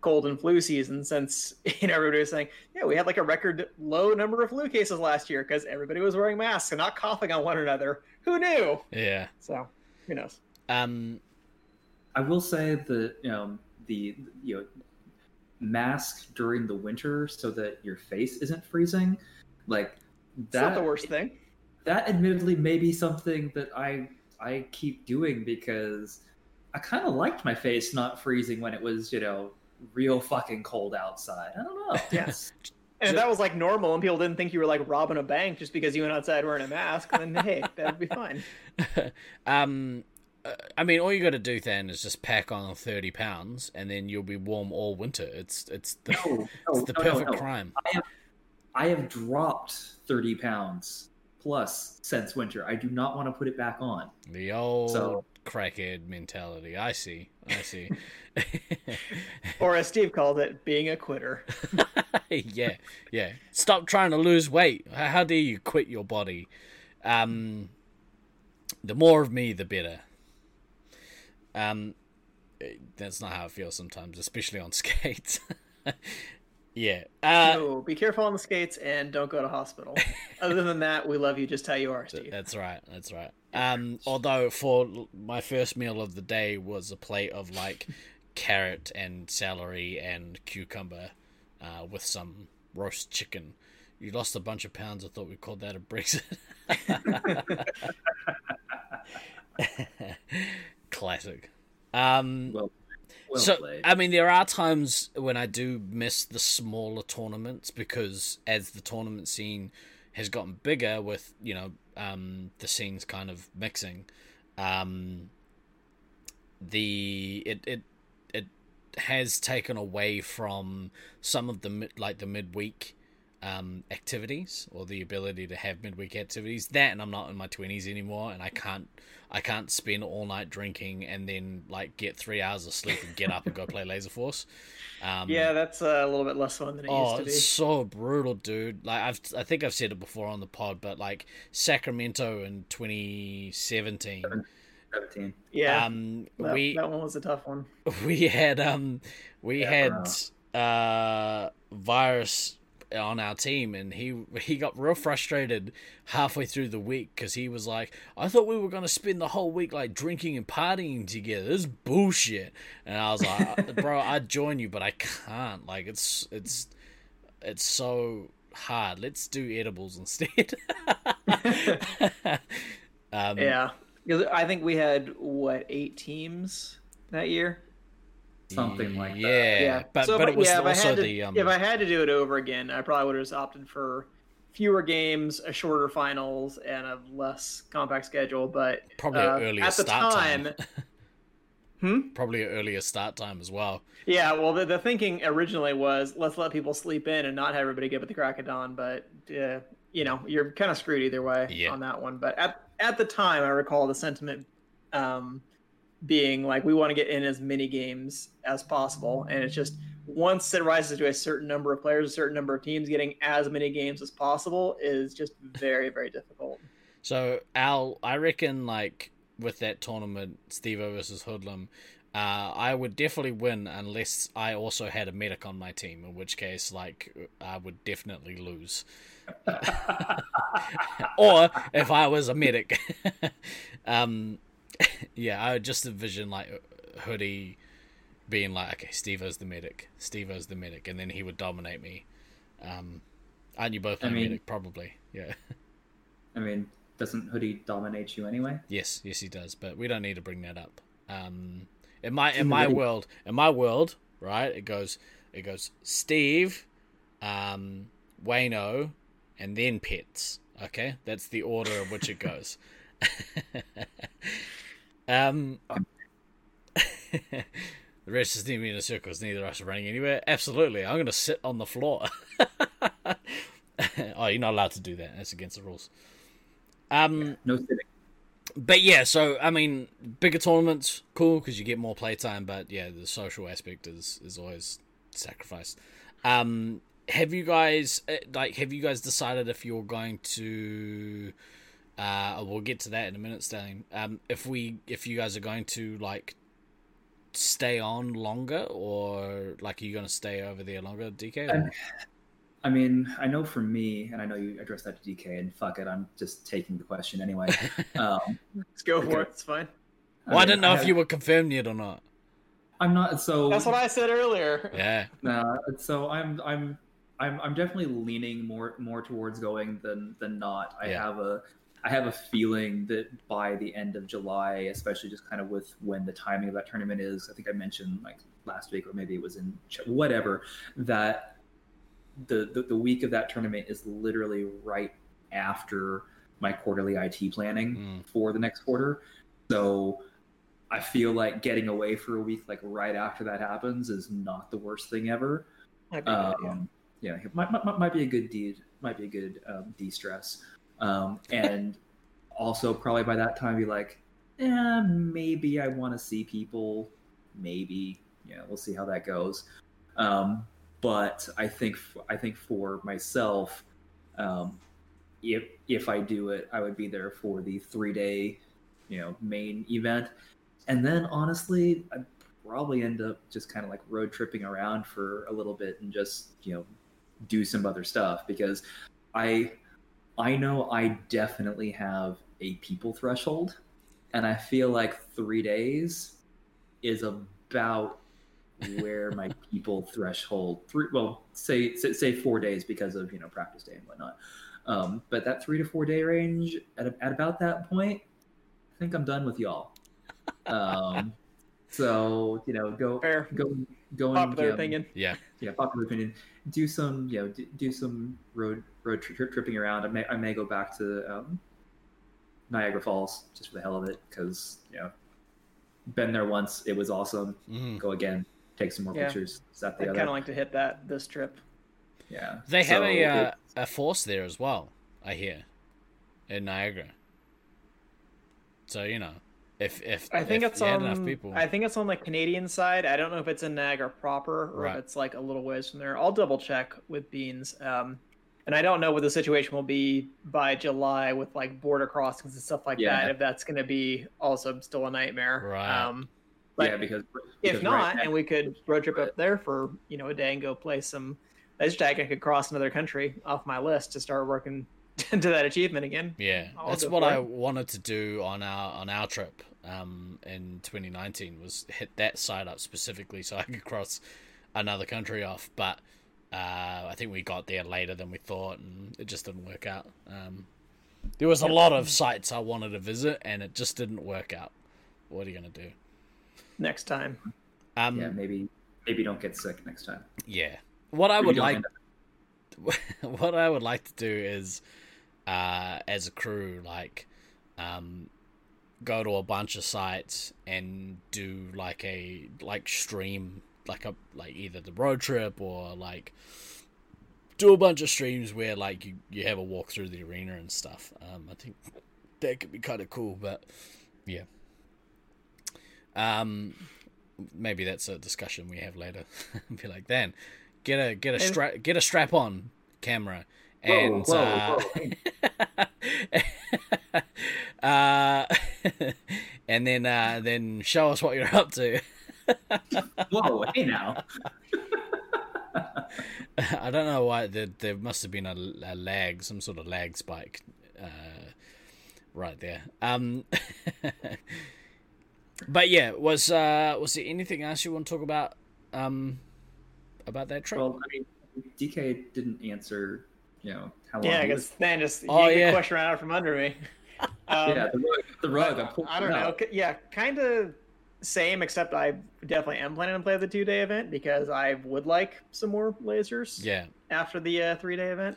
S2: cold and flu season since you know everybody was saying yeah we had like a record low number of flu cases last year because everybody was wearing masks and not coughing on one another who knew
S1: Yeah.
S2: so who knows
S1: Um.
S3: I will say that you know the you know mask during the winter so that your face isn't freezing, like that's
S2: not the worst thing
S3: That admittedly may be something that I I keep doing because I kind of liked my face not freezing when it was you know real fucking cold outside. I don't know.
S2: Yes. And if that was like normal and people didn't think you were like robbing a bank just because you went outside wearing a mask, then hey, that would be fine.
S1: um, uh, I mean, all you got to do then is just pack on thirty pounds, and then you'll be warm all winter. It's it's the
S3: No, no,
S1: it's the
S3: no, no,
S1: perfect
S3: no.
S1: crime.
S3: I have dropped 30 pounds plus since winter. I do not want to put it back on.
S1: The old
S3: So-
S1: crackhead mentality. I see. I see.
S2: Or as Steve called it, being a quitter.
S1: yeah, yeah. Stop trying to lose weight. How dare you quit your body? Um, the more of me, the better. Um, eh, that's not how I feel sometimes, especially on skates. Yeah. Uh,
S2: so be careful on the skates and don't go to hospital. Other than that, we love you just how you are, Steve.
S1: That's right. That's right. Um, although for my first meal of the day was a plate of like carrot and celery and cucumber, uh, with some roast chicken. You lost a bunch of pounds. I thought we called that a Brexit. Classic. Um,
S3: Well, well
S1: so
S3: played.
S1: I mean, there are times when I do miss the smaller tournaments because as the tournament scene has gotten bigger, with you know um, the scenes kind of mixing, um, the it it it has taken away from some of the mid, like the midweek um, activities or the ability to have midweek activities. That and I'm not in my twenties anymore, and I can't I can't spend all night drinking and then like get three hours of sleep and get up and go play Laser Force. Um,
S2: yeah, that's uh, a little bit less fun than it
S1: Oh,
S2: used to be.
S1: it's so brutal, dude. Like I've, I think I've said it before on the pod, but like Sacramento in 2017,
S3: 17.
S2: Yeah,
S1: um,
S2: that,
S1: we
S2: that one was a tough one.
S1: we had um, we
S3: Yeah,
S1: had uh, virus on our team, and he he got real frustrated halfway through the week because he was like, "I thought we were gonna spend the whole week like drinking and partying together. This is bullshit." And I was like, "Bro, I'd join you, but I can't. Like, it's it's it's so hard. Let's do edibles instead." um,
S2: Yeah, I think we had what eight teams that year.
S3: Something like that.
S1: yeah, but
S2: So
S1: but
S2: if
S1: it was
S2: yeah, if I
S1: also
S2: had to-
S1: the um,
S2: if I had to do it over again, I probably would have just opted for fewer games, a shorter finals, and a less compact schedule. But
S1: Probably
S2: uh,
S1: earlier
S2: at the
S1: start
S2: time,
S1: time.
S2: Hmm?
S1: Probably an earlier start time as well.
S2: Yeah, well, the, the thinking originally was let's let people sleep in and not have everybody get up at the crack of dawn. But uh, you know, you're kind of screwed either way
S1: Yeah.
S2: on that one. But at at the time, I recall the sentiment um, being like we want to get in as many games as possible, and it's just once it rises to a certain number of players, a certain number of teams, getting as many games as possible is just very very difficult.
S1: So Al, I reckon like with that tournament, Stevo versus Hoodlum, uh, I would definitely win unless I also had a medic on my team, in which case like I would definitely lose. or if I was a medic, um, yeah, I would just envision like Hoodie being like, okay, Stevo's the medic, Stevo's the medic, and then he would dominate me. Um, aren't you both
S3: I mean-
S1: medic? Probably, yeah.
S3: I mean, doesn't Hoodie dominate you anyway?
S1: Yes, yes, he does. But we don't need to bring that up. Um, in my in
S3: in
S1: my world, in my world, right? It goes, it goes. Steve, um, Wayno, and then pets. Okay, that's the order of which it goes. um, the rest is moving in a circle. It's neither of us running anywhere. Absolutely, I'm going to sit on the floor. oh, you're not allowed to do that. That's against the rules. Um,
S3: No sitting.
S1: but yeah, so I mean, bigger tournaments, cool because you get more playtime. But yeah, the social aspect is is always sacrificed. Um, have you guys uh, like? Have you guys decided if you're going to? Uh, we'll get to that in a minute, Stallion. Um, if we, if you guys are going to like stay on longer, or like are you going to stay over there longer, DK? or-
S3: I mean, I know for me, and I know you addressed that to DK, and fuck it, I'm just taking the question anyway. Um,
S2: Let's go for it. It's fine.
S1: well, I
S3: mean,
S1: didn't know if
S3: have-
S1: you were confirmed yet or not.
S3: I'm not. So
S2: That's what I said earlier.
S1: Yeah,
S3: Uh, so I'm I'm I'm I'm definitely leaning more more towards going than than not. I
S1: Yeah.
S3: have a I have a feeling that by the end of July, especially just kind of with when the timing of that tournament is, I think I mentioned like last week or maybe it was in Ch- whatever that the, the the week of that tournament is literally right after my quarterly IT planning
S1: Mm.
S3: for the next quarter. So I feel like getting away for a week, like right after that happens, is not the worst thing ever.
S2: Might be good idea.
S3: Um, yeah, it might, might, might be a good deed, might be a good um, de-stress, um, and also probably by that time be like, eh, maybe I want to see people, maybe, yeah, we'll see how that goes. Um, but I think I think for myself, um, if if I do it, I would be there for the three day, you know, main event, and then honestly, I'd probably end up just kind of like road tripping around for a little bit and just you know do some other stuff because I I know I definitely have a people threshold, and I feel like three days is about where my people threshold. Three well say, say say four days because of you know practice day and whatnot. Um, but that three to four day range at, at about that point i think i'm done with y'all. Um, so you know go
S2: Fair.
S3: go go and
S2: Popular
S3: um,
S2: opinion.
S1: yeah.
S3: yeah popular opinion do some you know do, do some road road tri- tri- tripping around i may i may go back to um, niagara falls just for the hell of it because you know been there once it was awesome
S1: Mm.
S3: go again take some more
S2: Yeah.
S3: pictures is that
S2: I'd kind of like to hit that this trip.
S3: yeah
S1: They have
S3: So
S1: a uh, a force there as well. I hear in Niagara. So you know, if if
S2: I think
S1: if
S2: it's on.
S1: enough people,
S2: I think it's on the Canadian side. I don't know if it's in Niagara proper or
S1: Right.
S2: if it's like a little ways from there. I'll double check with Beans. Um, and I don't know what the situation will be by July with like border crossings and stuff like
S3: Yeah.
S2: that. If that's going to be also still a nightmare.
S1: Right.
S2: Um, but
S3: yeah because
S2: if not,
S3: right
S2: and we could road trip up there for you know a day and go play some laser tag, I could cross another country off my list to start working to that achievement again.
S1: yeah,
S2: I'll
S1: that's what I wanted to do on our on our trip um, in 2019 was hit that side up specifically so I could cross another country off, but. Uh, I think we got there later than we thought, and it just didn't work out. Um, there was a lot of sites I wanted to visit, and it just didn't work out. What are you gonna do?
S2: Next time,
S1: Um,
S3: yeah maybe maybe don't get sick next time
S1: Yeah. What I
S3: Maybe
S1: would like what I would like to do is uh as a crew like um go to a bunch of sites and do like a like stream like a like either the road trip or like do a bunch of streams where like you, you have a walk through the arena and stuff. Um, I think that could be kind of cool, but yeah. Um, maybe that's a discussion we have later. be like, then get a get a strap get a strap on camera and
S3: whoa,
S1: uh,
S3: whoa.
S1: uh, and then uh, then show us what you're up to.
S3: Whoa, hey now.
S1: I don't know why there, there must have been a, a lag, some sort of lag spike, uh, right there. Um, but yeah, was uh, was there anything else you want to talk about? Um, about that trip?
S3: Well, I mean, DK didn't answer. You know how long.
S2: Yeah, I
S3: he
S2: guess
S3: was-
S2: Dan just
S1: Oh,
S2: yanked
S1: yeah.
S2: the question right out from under me. Um,
S3: yeah, the rug. The rug. I,
S2: I don't know.
S3: out.
S2: Yeah, kind of same, except I definitely am planning to play the two day event because I would like some more lasers
S1: yeah,
S2: after the uh, three day event.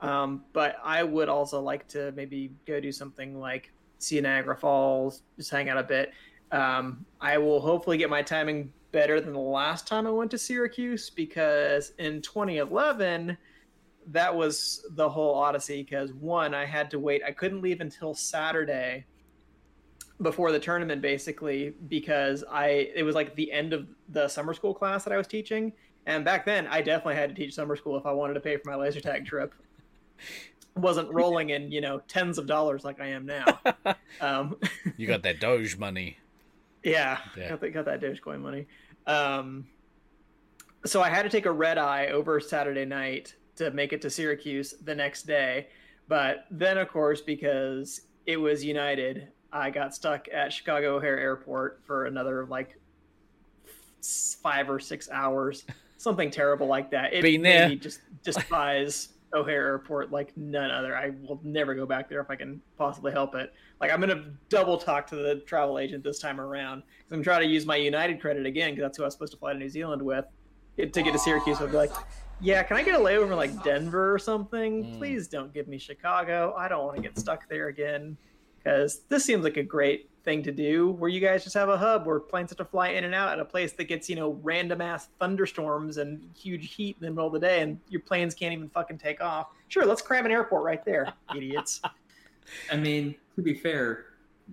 S2: Um, but I would also like to maybe go do something like see Niagara Falls, just hang out a bit. Um, I will hopefully get my timing better than the last time I went to Syracuse because in 2011, that was the whole odyssey. Because one, I had to wait, I couldn't leave until Saturday before the tournament basically because I it was like the end of the summer school class that I was teaching and back then I definitely had to teach summer school if I wanted to pay for my laser tag trip. Wasn't rolling in, you know, tens of dollars like I am now. Um,
S1: you got that Doge money.
S2: yeah,
S1: Yeah.
S2: got, the, got that Dogecoin money. Um, so I had to take a red eye over Saturday night to make it to Syracuse the next day. But then, of course, because it was United, I got stuck at Chicago O'Hare Airport for another like five or six hours, something terrible like that. It made
S1: there.
S2: me just despise O'Hare Airport like none other. I will never go back there if I can possibly help it. Like I'm gonna double talk to the travel agent this time around because I'm trying to use my United credit again because that's who I was supposed to fly to New Zealand with It- to get to Syracuse. I'd be like, yeah, can I get a layover in like Denver or something?
S1: Mm.
S2: Please don't give me Chicago. I don't want to get stuck there again because this seems like a great thing to do where you guys just have a hub where planes have to fly in and out at a place that gets you know random ass thunderstorms and huge heat in the middle of the day and your planes can't even fucking take off sure let's cram an airport right there idiots
S3: I mean, to be fair,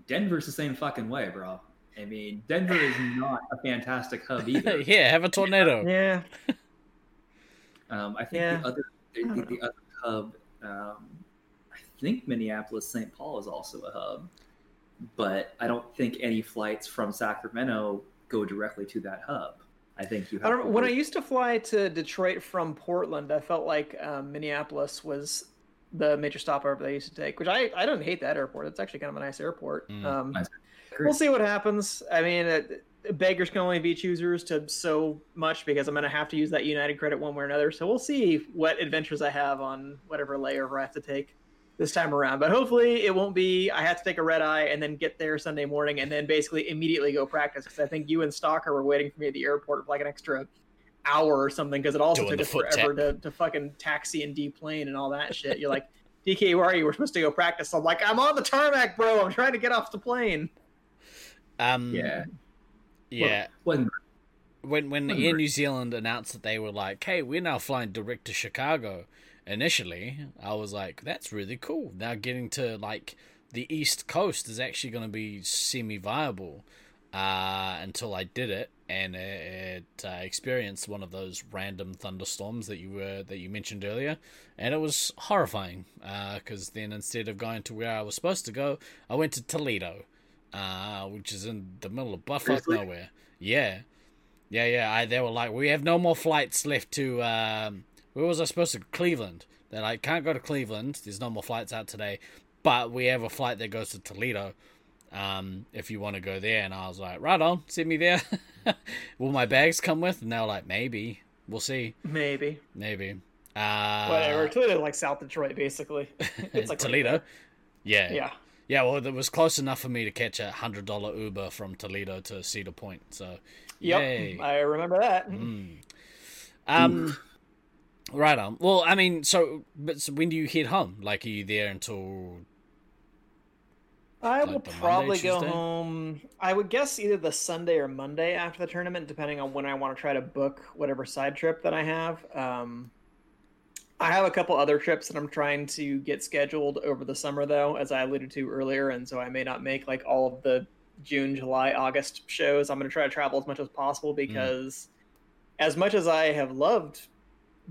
S3: Denver's the same fucking way, bro. I mean, Denver is not a fantastic hub either.
S1: yeah, have a tornado.
S2: yeah
S3: Um, I think
S2: Yeah.
S3: the other the, the, the other hub, um, I think Minneapolis St. Paul is also a hub, but I don't think any flights from Sacramento go directly to that hub. I think you have
S2: I don't when I used to fly to Detroit from Portland, I felt like um, Minneapolis was the major stopover that I used to take, which I, I don't hate that airport. It's actually kind of a nice airport.
S1: Mm.
S2: Um,
S3: Nice.
S2: we'll see what happens. I mean, uh, beggars can only be choosers to so much because I'm going to have to use that United credit one way or another. So we'll see what adventures I have on whatever layover I have to take this time around. But hopefully it won't be I have to take a red eye and then get there Sunday morning and then basically immediately go practice because I think you and Stalker were waiting for me at the airport for like an extra hour or something because it also
S1: Doing
S2: took us forever to, to fucking taxi and deplane and all that shit. You're like, DK, where are you? We're supposed to go practice. I'm like, I'm on the tarmac, bro. I'm trying to get off the plane.
S1: Um,
S3: Yeah.
S1: Yeah. When when
S3: Wasn't
S1: Air. New Zealand announced that they were like, "Hey, we're now flying direct to Chicago," initially I was like, "That's really cool." Now getting to like the East Coast is actually going to be semi-viable. Uh, until I did it and it, it uh, experienced one of those random thunderstorms that you were that you mentioned earlier, and it was horrifying. Because then instead of going to where I was supposed to go, I went to Toledo, uh, which is in the middle of buttfuck
S3: Seriously?
S1: nowhere. Yeah, yeah, yeah. I, they were like, we have no more flights left to. Um, where was I supposed to? Cleveland. They're like, can't go to Cleveland. There's no more flights out today, but we have a flight that goes to Toledo. Um, if you want to go there, and I was like, right on, send me there. Will my bags come with? And they were like, maybe. We'll see.
S2: Maybe.
S1: Maybe. Uh,
S2: Whatever. Toledo like South Detroit, basically. It's like
S1: Toledo. Yeah.
S2: Yeah.
S1: Yeah, well, it was close enough for me to catch a hundred dollar Uber from Toledo to Cedar Point. So,
S2: Yep.
S1: yay.
S2: I remember that.
S1: Mm. Um, right on. Well, I mean, so but so when do you head home? Like, are you there until
S2: I
S1: Like
S2: will
S1: the Monday,
S2: probably go
S1: Tuesday?
S2: home. I would guess either the Sunday or Monday after the tournament, depending on when I want to try to book whatever side trip that I have. Um, I have a couple other trips that I'm trying to get scheduled over the summer, though, as I alluded to earlier, and so I may not make like all of the June, July, August shows. I'm going to try to travel as much as possible because, as much as I have loved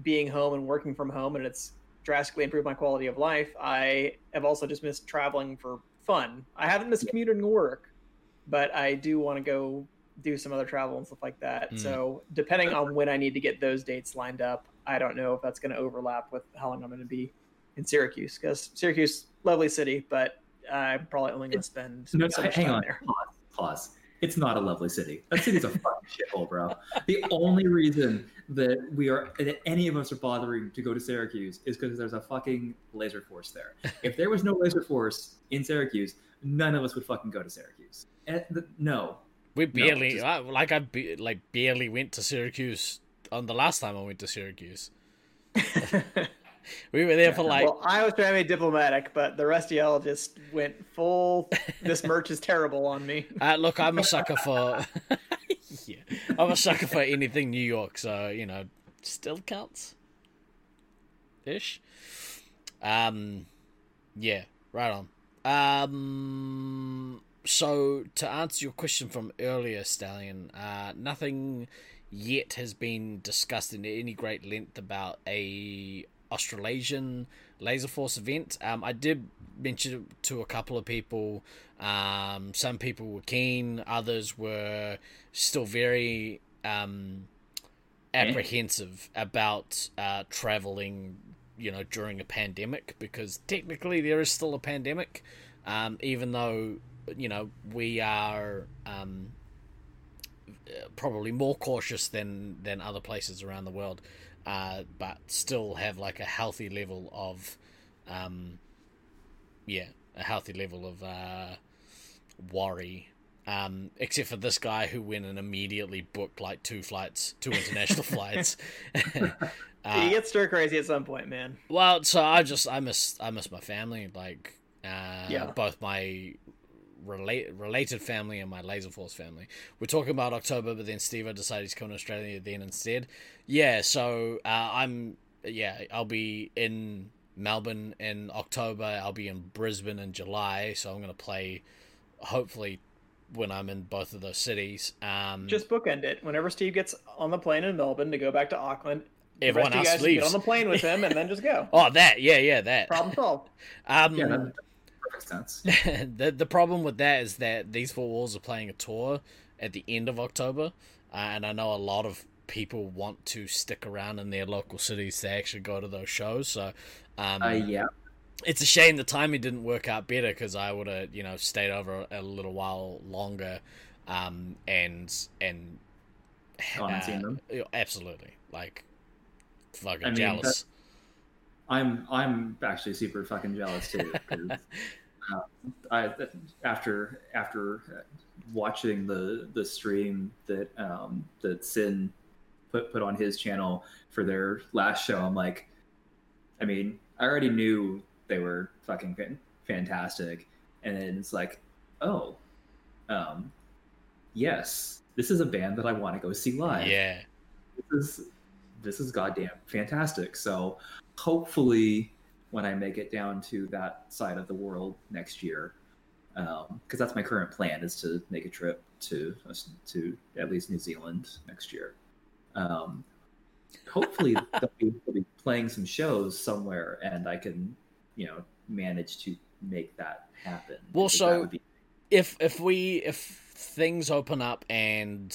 S2: being home and working from home, and it's drastically improved my quality of life, I have also just missed traveling for fun. I haven't missed commuting to work, but I do want to go do some other travel and stuff like that.
S1: Mm.
S2: So depending on when I need to get those dates lined up, I don't know if that's going to overlap with how long I'm going to be in Syracuse because Syracuse, lovely city, but I'm probably only going to spend
S3: No,
S2: so much
S3: hang
S2: time
S3: on.
S2: there.
S3: Pause. Pause. It's not a lovely city. That city's a fucking shithole, bro. The only reason that we are that any of us are bothering to go to Syracuse is because there's a fucking laser force there. If there was no laser force in Syracuse, none of us would fucking go to Syracuse. Eh, and the, no,
S1: We barely,
S3: just-
S1: I, like I be, like barely went to Syracuse on the last time I went to Syracuse. We were there for like
S2: well, I was trying to be diplomatic, but the rest of y'all just went full. This merch is terrible on me.
S1: Uh, look, I'm a sucker for. yeah, I'm a sucker for anything New York, so you know, still counts. Ish. Um, yeah, right on. Um, so to answer your question from earlier, Stallion, uh, nothing yet has been discussed in any great length about a Australasian Laser Force event. Um, I did mention it to a couple of people. Um, some people were keen, others were still very um, apprehensive about uh, traveling, you know, during a pandemic because technically there is still a pandemic, um, even though you know we are um, probably more cautious than than other places around the world, uh, but still have like a healthy level of, um, yeah, a healthy level of uh, worry. Um, except for this guy who went and immediately booked like two flights, two international flights. Uh,
S2: you get stir crazy at some point, man.
S1: well, so I just I miss I miss my family, like uh,
S2: Yeah.
S1: both my relate related family and my Laser Force family. We're talking about October, but then Steve I decided he's come to Australia then instead. Yeah, so uh, I'm yeah I'll be in Melbourne in October. I'll be in Brisbane in July. So I'm gonna play hopefully when I'm in both of those cities. Um,
S2: Just bookend it. Whenever Steve gets on the plane in Melbourne to go back to Auckland,
S1: Everyone
S2: rest of you
S1: else leaves.
S2: get on the plane with him and then just go.
S1: oh that yeah yeah that
S2: Problem solved.
S1: um,
S3: yeah, that makes perfect sense.
S1: the the problem with that is that these four walls are playing a tour at the end of October, uh, and I know a lot of people want to stick around in their local cities to actually go to those shows. So, um,
S3: Uh, yeah,
S1: it's a shame the timing didn't work out better because I would have you know stayed over a little while longer, um, and and
S3: Gone and seen them.
S1: absolutely like fucking
S3: I mean,
S1: jealous.
S3: I'm I'm actually super fucking jealous too. uh, I after after watching the the stream that um, that Sin put put on his channel for their last show, I'm like, I mean, I already knew they were fucking fan- fantastic, and then it's like, oh, um, yes, this is a band that I want to go see live
S1: yeah,
S3: this is this is goddamn fantastic. So hopefully, when I make it down to that side of the world next year, because that's my current plan is to make a trip to to at least New Zealand next year. Um, hopefully, they'll, be, they'll be playing some shows somewhere, and I can, you know, manage to make that happen.
S1: Well, so-
S3: be-
S1: if if we if things open up and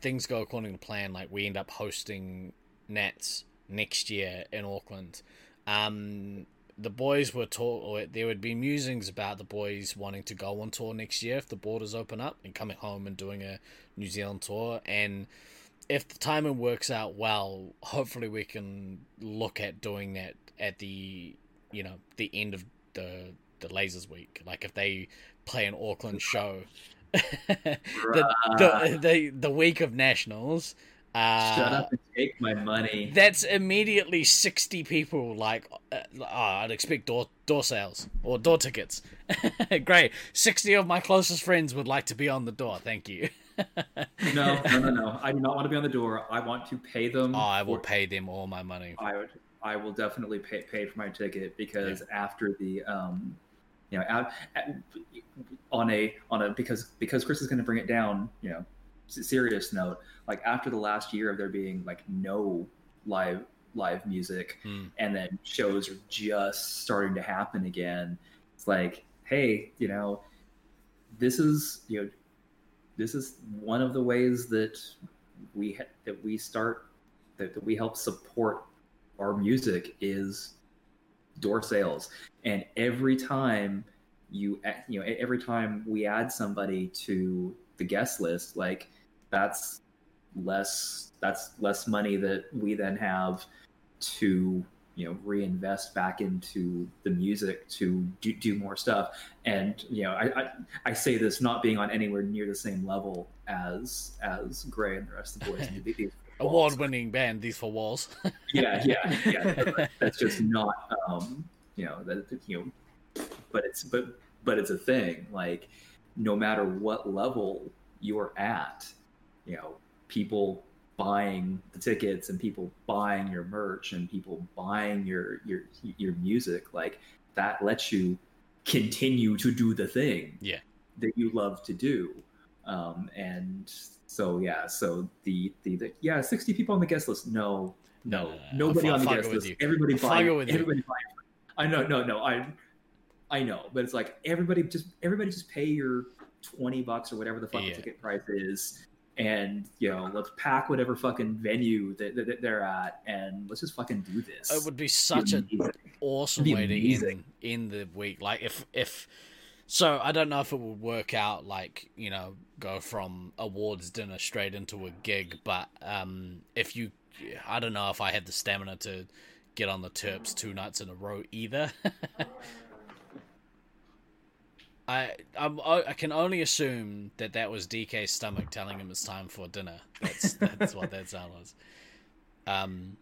S1: things go according to plan, like we end up hosting Nats next year in Auckland, um, the boys were taught, or there would be musings about the boys wanting to go on tour next year if the borders open up and coming home and doing a New Zealand tour. And if the timing works out well, hopefully we can look at doing that at the you know the end of the the Lasers week. Like if they play an Auckland show. the, the, the the week of nationals, Uh,
S3: Shut up and take my money.
S1: That's immediately 60 people, like, uh, oh, I'd expect door, door sales or door tickets. Great. 60 of my closest friends would like to be on the door. Thank you.
S3: No, no, no, no. I do not want to be on the door. I want to pay them.
S1: Oh, I will
S3: for-
S1: pay them all my money.
S3: I would. I will definitely pay pay for my ticket because after the um, you know, at, on a on a because because Chris is going to bring it down. You know, serious note. Like after the last year of there being like no live live music,
S1: Hmm.
S3: and then shows are just starting to happen again. It's like, hey, you know, this is you know, this is one of the ways that we ha- that we start that, that we help support our music is door sales and every time you you know every time we add somebody to the guest list like that's less that's less money that we then have to you know reinvest back into the music to do, do more stuff. And you know I, I i say this not being on anywhere near the same level as as gray and the rest of the boys
S1: Award winning band, These Four Walls.
S3: yeah yeah yeah. That's just not um you know that you know but it's but but it's a thing. Like no matter what level you're at you know people buying the tickets and people buying your merch and people buying your your your music like that lets you continue to do the thing
S1: Yeah.
S3: that you love to do um and so yeah so the the, the yeah 60 people on the guest list no no,
S1: No, no, no,
S3: nobody
S1: I'll
S3: on the guest list
S1: you.
S3: everybody
S1: I'll
S3: buying
S1: with you.
S3: everybody buying i know no no i i know but it's like everybody just everybody just pay your 20 bucks or whatever the fucking
S1: Yeah.
S3: ticket price is and you know let's pack whatever fucking venue that, that, that they're at and let's just fucking do this
S1: It would be such an awesome way to end, end the week. Like if if so, I don't know if it would work out. Like you know, go from awards dinner straight into a gig. But um, if you, I don't know if I had the stamina to get on the turps two nights in a row either. I I'm, I can only assume that that was DK's stomach telling him it's time for dinner. That's that's what that sound was. Um,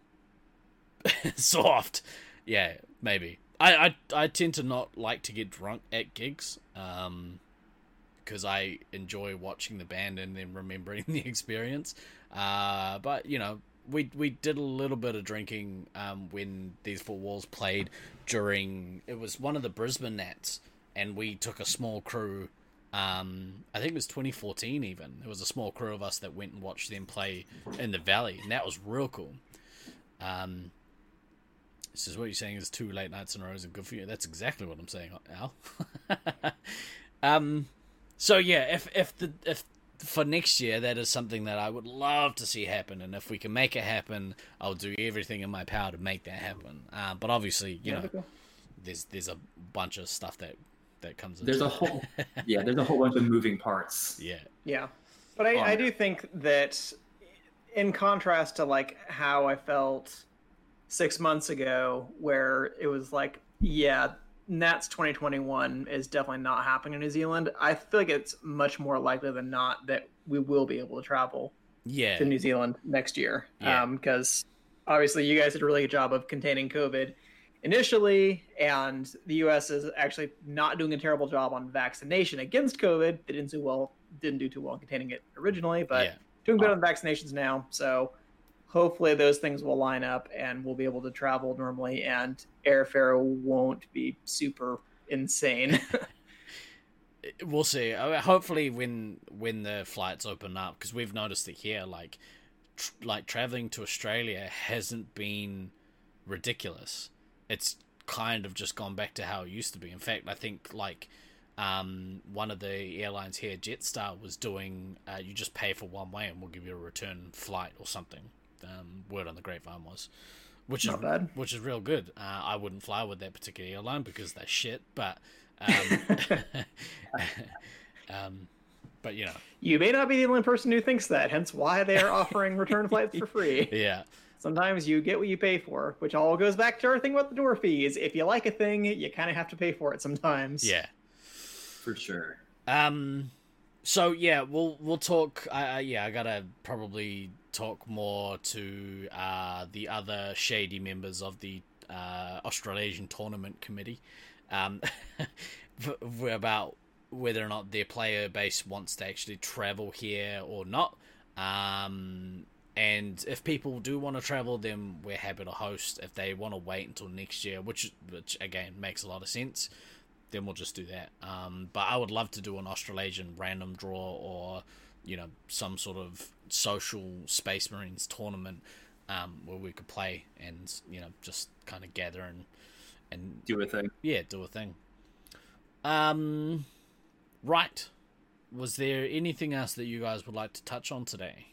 S1: soft, yeah, maybe. I, I I tend to not like to get drunk at gigs, um, because I enjoy watching the band and then remembering the experience. Uh, but you know, we we did a little bit of drinking um when these four walls played during it was one of the Brisbane Nats, and we took a small crew. Um, I think it was 2014 even. There was a small crew of us that went and watched them play in the valley, and that was real cool. Um, this is what you're saying is two late nights in a row is good for you. That's exactly what I'm saying, Al. um, so yeah, if if the if for next year that is something that I would love to see happen, and if we can make it happen, I'll do everything in my power to make that happen. Uh, but obviously, you know, there's there's a bunch of stuff that that comes. Into
S3: there's a whole yeah there's a whole bunch of moving parts
S1: yeah,
S2: Yeah, but I,
S3: on
S2: I
S3: um,
S2: do think that, in contrast to like how I felt six months ago, where it was like, yeah, Nats 2021 is definitely not happening in New Zealand. I feel like it's much more likely than not that we will be able to travel
S1: yeah,
S2: to New Zealand next year.
S1: Yeah.
S2: Um, because obviously you guys did a really good job of containing COVID initially, and the U.S. is actually not doing a terrible job on vaccination against COVID. They didn't do well, didn't do too well containing it originally, but
S1: yeah.
S2: doing good on vaccinations now. So hopefully those things will line up, and we'll be able to travel normally, and airfare won't be super insane.
S1: we'll see. Hopefully, when when the flights open up, because we've noticed it here, like tr- like traveling to Australia hasn't been ridiculous. It's kind of just gone back to how it used to be. In fact, I think like um, one of the airlines here, Jetstar, was doing uh, you just pay for one way and we'll give you a return flight or something. Um, word on the grapevine was, which
S2: Not
S1: is
S2: bad.
S1: which is real good. Uh, I wouldn't fly with that particular airline because they're shit, but. Um, um, but you know,
S2: you may not be the only person who thinks that, hence why they are offering return flights for free.
S1: yeah,
S2: Sometimes you get what you pay for, which all goes back to our thing about the door fees. If you like a thing, you kind of have to pay for it sometimes.
S1: yeah.
S3: for sure
S1: Um, so yeah, we'll we'll talk. I, I yeah, I gotta probably talk more to uh, the other shady members of the uh, Australasian Tournament Committee um, about whether or not their player base wants to actually travel here or not. Um, and if people do want to travel, then we're happy to host. If they want to wait until next year, which which again makes a lot of sense, then we'll just do that. Um, but I would love to do an Australasian random draw or you know some sort of social Space Marines tournament um, where we could play and you know just kind of gather and and
S3: Do a thing.
S1: yeah, do a thing. Um, right. Was there anything else that you guys would like to touch on today?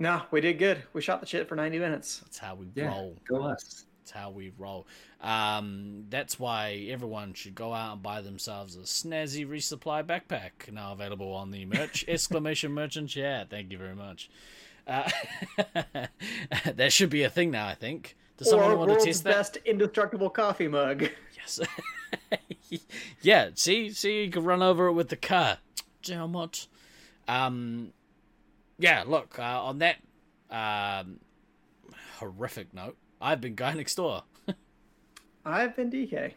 S2: No, we did good. We shot the shit for 90 minutes.
S1: That's how we
S3: Yeah.
S1: roll.
S3: Go us.
S1: That's how we roll. Um, that's why everyone should go out and buy themselves a snazzy resupply backpack. Now available on the merch exclamation merchant chat. Thank you very much. Uh, that should be a thing now. I think. Does someone
S2: or
S1: want to test that?
S2: best indestructible coffee mug.
S1: Yes. yeah. See, see, you can run over it with the car. Do you know how much? Um, yeah. Look, uh, on that um, horrific note, I've been guy next door.
S2: I've been DK.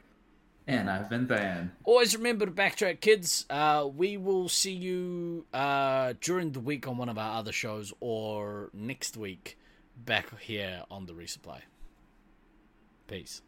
S3: And I've been Than.
S1: Always remember to backtrack, kids. Uh, we will see you uh, during the week on one of our other shows, or next week back here on the resupply. Peace.